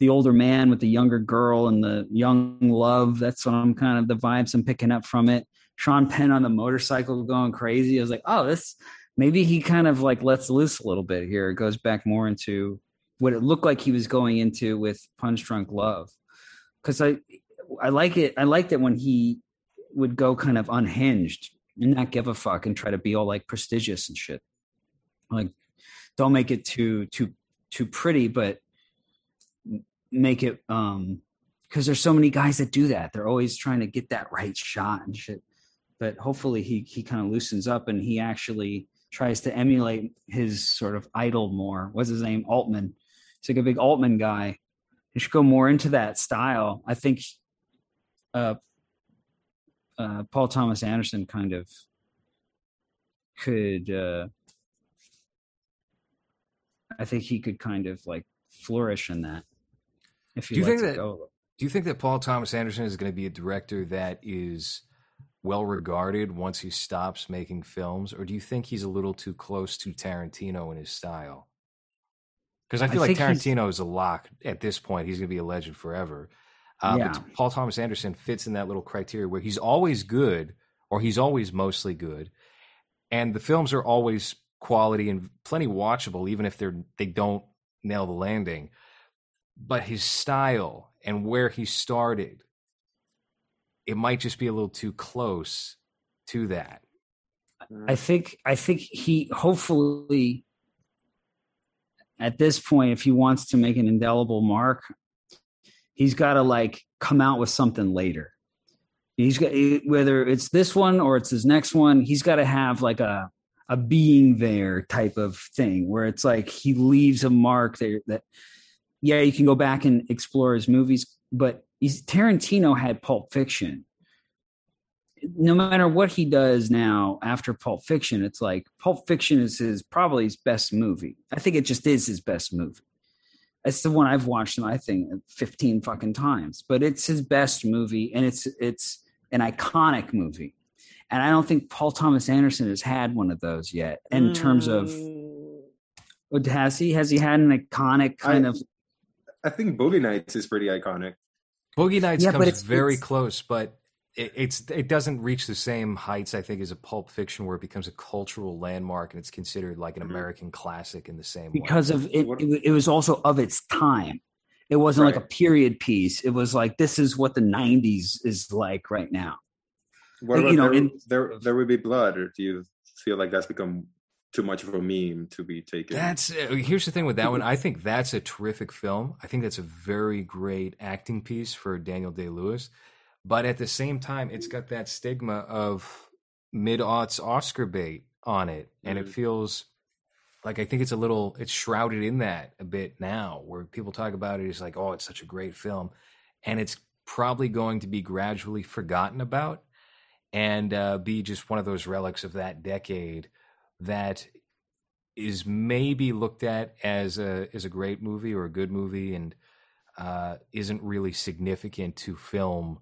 the older man with the younger girl and the young love. That's what I'm kind of the vibes I'm picking up from it. Sean Penn on the motorcycle going crazy. I was like, oh, this maybe he kind of like lets loose a little bit here. It goes back more into what it looked like he was going into with Punch Drunk Love. Because I I like it. I liked it when he would go kind of unhinged and not give a fuck and try to be all like prestigious and shit. Like, don't make it too too too pretty, but make it um because there's so many guys that do that. They're always trying to get that right shot and shit. But hopefully he he kind of loosens up and he actually tries to emulate his sort of idol more. What's his name? Altman. He's like a big Altman guy. He should go more into that style. I think uh uh Paul Thomas Anderson kind of could uh I think he could kind of like flourish in that if Do you think that- go. Do you think that Paul Thomas Anderson is going to be a director that is well regarded once he stops making films, or do you think he's a little too close to Tarantino in his style? Because I I feel like Tarantino is a lock at this point. He's going to be a legend forever. Uh, Yeah. But Paul Thomas Anderson fits in that little criteria where he's always good, or he's always mostly good, and the films are always quality and plenty watchable, even if they're they don't nail the landing. But his style and where he started, it might just be a little too close to that. I mm. think I think he hopefully at this point, if he wants to make an indelible mark, he's got to like come out with something later. He's got whether it's this one or it's his next one, he's got to have like a a being there type of thing where it's like he leaves a mark there that yeah, you can go back and explore his movies, but he's Tarantino had Pulp Fiction no matter what he does now after Pulp Fiction, it's like Pulp Fiction is his probably his best movie. I think it just is his best movie. It's the one I've watched, I think, fifteen fucking times. But it's his best movie, and it's it's an iconic movie. And I don't think Paul Thomas Anderson has had one of those yet. In terms of, Oh, has he? Has he had an iconic kind I- of? I think Boogie Nights is pretty iconic. Boogie Nights Yeah, comes it's- very it's- close, but it, it's it doesn't reach the same heights. I think as a Pulp Fiction, where it becomes a cultural landmark and it's considered like an Mhm. American classic in the same way. because of it, it, it was also of its time. It wasn't like a period piece. It was like this is what the '90s is like right now. What about you know, there, in- there? There would be blood, or do you feel like that's become too much of a meme to be taken? That's uh, here's the thing with that one. I think that's a terrific film. I think that's a very great acting piece for Daniel Day Lewis. But at the same time, it's got that stigma of mid aughts Oscar bait on it, and it Mhm. feels like I think it's a little it's shrouded in that a bit now, where people talk about it as like, oh, it's such a great film, and it's probably going to be gradually forgotten about and uh, be just one of those relics of that decade that is maybe looked at as a as a great movie or a good movie and uh, isn't really significant to film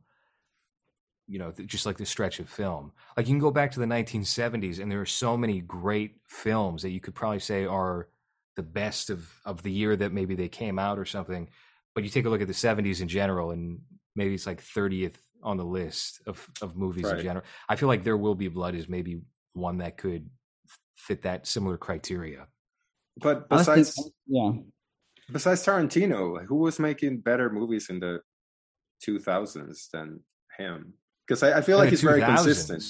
you know th- just like the stretch of film. Like you can go back to the 1970s and there are so many great films that you could probably say are the best of of the year that maybe they came out or something but you take a look at the 70s in general and maybe it's like 30th on the list of of movies in general. I feel like there will be blood is maybe one that could fit that similar criteria But I think- besides yeah, besides Tarantino, who was making better movies in the 2000s than him? Because I, I feel like In the he's very consistent.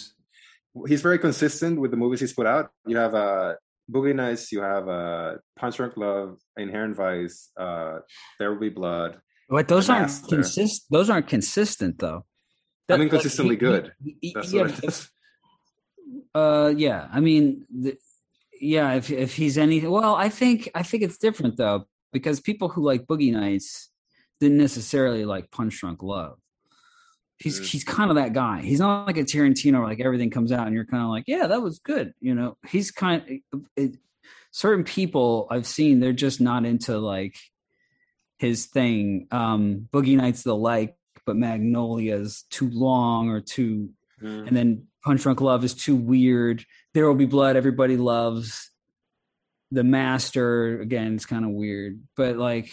He's very consistent with the movies he's put out. You have uh, Boogie Nights, you have uh, Punch Drunk Love, Inherent Vice, uh, There Will Be Blood. but those aren't consistent. Those aren't consistent though. I mean, like, consistently he- good. he- he- yeah, what it is. Uh, yeah. I mean, the, yeah. If if he's anything, well, I think I think it's different though because people who like Boogie Nights didn't necessarily like Punch Drunk Love. He's Mm. he's kind of that guy. He's not like a Tarantino, where like everything comes out and you're kind of like, yeah, that was good. You know, he's kind of it, certain people I've seen they're just not into like his thing. Um, Boogie Nights the like, but Magnolia's too long or too Mm. and then Punch Drunk Love is too weird. There will be blood. Everybody loves the master. Again, it's kind of weird, but like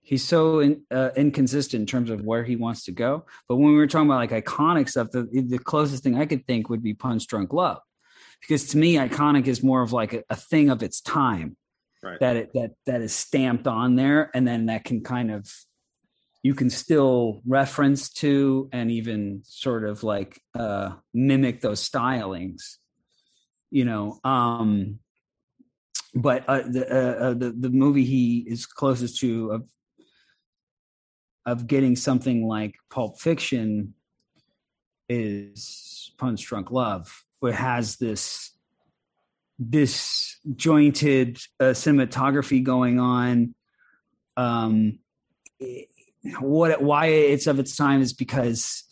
he's so in, uh, inconsistent in terms of where he wants to go. But when we were talking about like iconic stuff, the the closest thing I could think would be Punch Drunk Love, because to me, iconic is more of like a, a thing of its time Right. that it that that is stamped on there, and then that can kind of you can still reference to and even sort of like uh mimic those stylings you know um but uh, the, uh, uh, the the movie he is closest to of of getting something like Pulp Fiction is Punch Drunk Love, where it has this this jointed uh, cinematography going on. Um, it- what why it's of its time is because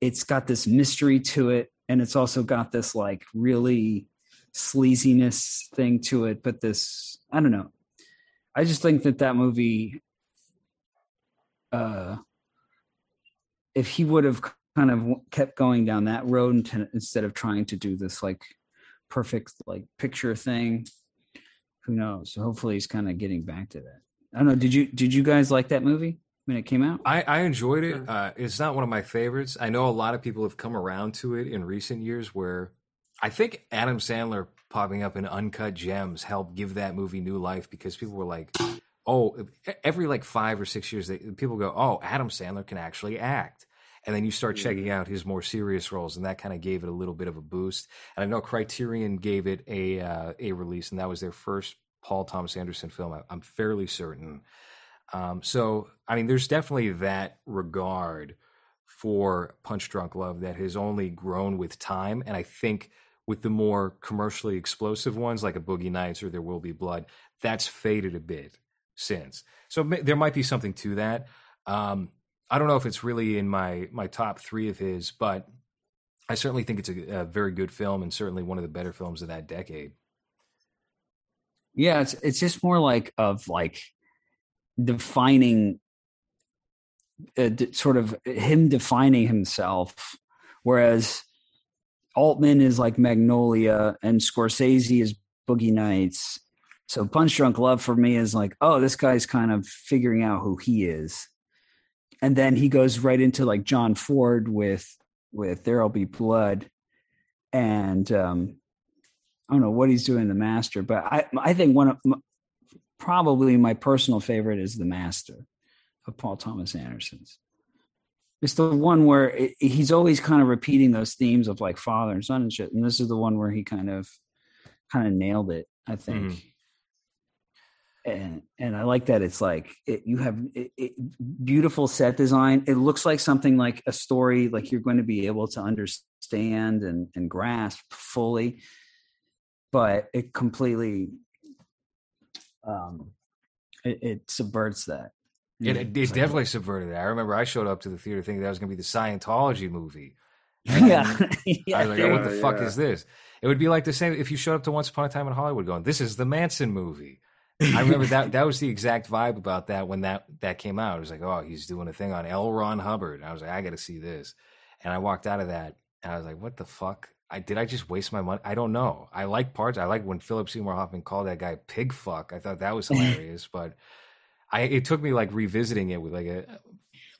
it's got this mystery to it, and it's also got this like really sleaziness thing to it. But this, I don't know. I just think that that movie uh if he would have kind of kept going down that road instead of trying to do this like perfect like picture thing who knows hopefully he's kind of getting back to that i don't know did you did you guys like that movie when it came out I, I enjoyed it. Uh, it's not one of my favorites. I know a lot of people have come around to it in recent years where I think Adam Sandler popping up in Uncut Gems helped give that movie new life because people were like, oh, every like five or six years, they, people go, oh, Adam Sandler can actually act. And then you start checking out his more serious roles, and that kind of gave it a little bit of a boost. And I know Criterion gave it a uh, a release, and that was their first Paul Thomas Anderson film. I, I'm fairly certain. Um, so, I mean, there's definitely that regard for Punch Drunk Love that has only grown with time. And I think with the more commercially explosive ones, like a Boogie Nights or There Will Be Blood, that's faded a bit since. So there might be something to that. Um, I don't know if it's really in my my top three of his, but I certainly think it's a, a very good film and certainly one of the better films of that decade. yeah it's it's just more like of like defining uh, d- sort of him defining himself whereas altman is like magnolia and scorsese is boogie nights. So punch drunk love for me is like oh this guy's kind of figuring out who he is. And then he goes right into like john ford with with there'll be blood. And um I don't know what he's doing in the master, but I I think one of probably my personal favorite is the master of Paul Thomas Anderson's. It's the one where it, he's always kind of repeating those themes of like father and son and shit, and this is the one where he kind of kind of nailed it. I think. Mhm. And and I like that it's like it, you have it, it, beautiful set design. It looks like something like a story like you're going to be able to understand and and grasp fully but it completely um it, it subverts that It, it, it it's definitely subverted it. I remember I showed up to the theater thinking that was going to be the Scientology movie. yeah, I was like, oh, what the Yeah, fuck yeah. is this? It would be like the same if you showed up to Once Upon a Time in Hollywood going, this is the Manson movie. I remember that that was the exact vibe about that when that that came out. It was like, oh, he's doing a thing on L. Ron Hubbard. I was like, I got to see this. And I walked out of that and I was like, what the fuck? I did I just waste my money? I don't know. I like parts. I like when Philip Seymour Hoffman called that guy pig fuck. I thought that was hilarious, but I it took me like revisiting it with like a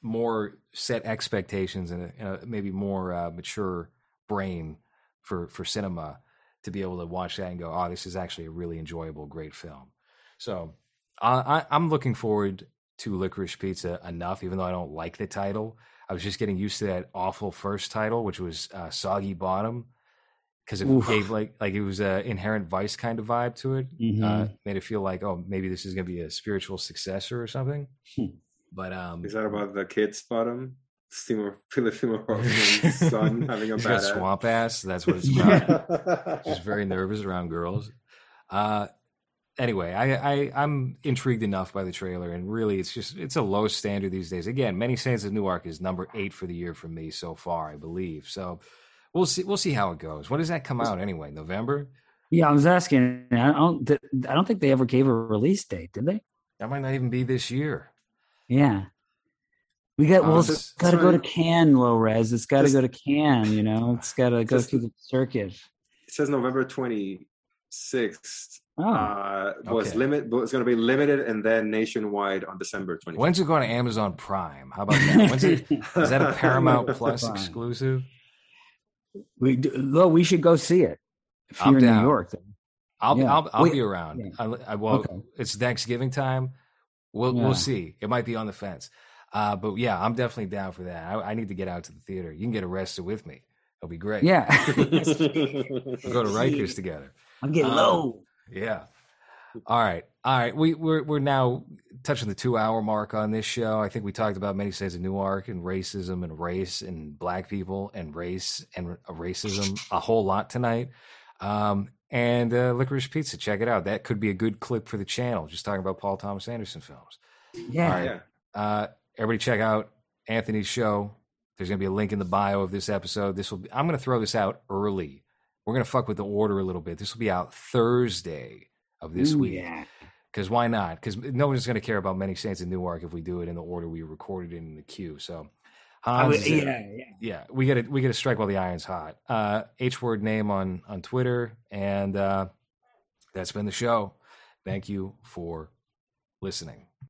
more set expectations and a, a maybe more uh, mature brain for for cinema to be able to watch that and go, oh, this is actually a really enjoyable, great film. So uh, I, I'm looking forward to Licorice Pizza enough, even though I don't like the title. I was just getting used to that awful first title, which was uh, Soggy Bottom, because it Oof. gave like like it was a inherent vice kind of vibe to it. Uh, Mhm. made it feel like oh maybe this is going to be a spiritual successor or something. Hmm. But um, Is that about the kid's bottom? Seymour, Philip Seymour Hoffman's son having a bad swamp ass. That's what it's about. She's ass. very nervous around girls. Uh, anyway, I, I I'm intrigued enough by the trailer, and really, it's just it's a low standard these days. Again, Many Saints of Newark is number eight for the year for me so far, I believe. So we'll see we'll see how it goes. When does that come out anyway? November? yeah i was asking i don't i don't think they ever gave a release date did they That might not even be this year. yeah We got Uh, well, that's- it's got to that's go to Can Cannes, low res. It's got to Just- go to Can. You know, it's got to go Just- through the circuit. It says November twenty sixth. Oh, Uh, was Okay. limit, but it's going to be limited and then nationwide on December twenty. When's it going to Amazon Prime? How about that? When's it, is that a Paramount Plus Prime. exclusive? We do, well, we should go see it if I'm you're in. New York. Then. I'll Yeah. I'll, I'll Wait, be around. yeah. I, I, well, Okay. it's Thanksgiving time. We'll Yeah. we'll see. It might be on the fence. Uh, but yeah, I'm definitely down for that. I, I need to get out to the theater. You can get arrested with me. It'll be great. Yeah, We'll go to Rikers together. I'm getting Uh, low. Yeah. All right. All right. We, we're we're now touching the two hour mark on this show. I think we talked about many Saints of Newark and racism and race and black people and race and racism a whole lot tonight. Um, and uh, Licorice Pizza, check it out. That could be a good clip for the channel. Just talking about Paul Thomas Anderson films. Yeah, All right. Yeah. Uh, everybody, check out Anthony's show. There's gonna be a link in the bio of this episode. This will. Be, I'm gonna throw this out early. We're gonna fuck with the order a little bit. This will be out Thursday of this Ooh, week. Yeah, Because why not? Because no one's going to care about Many Saints in Newark if we do it in the order we recorded it in the queue. So, Hans, would, yeah, yeah. yeah, we got to we got to strike while the iron's hot. Uh, H word name on on Twitter, and uh, that's been the show. Thank you for listening.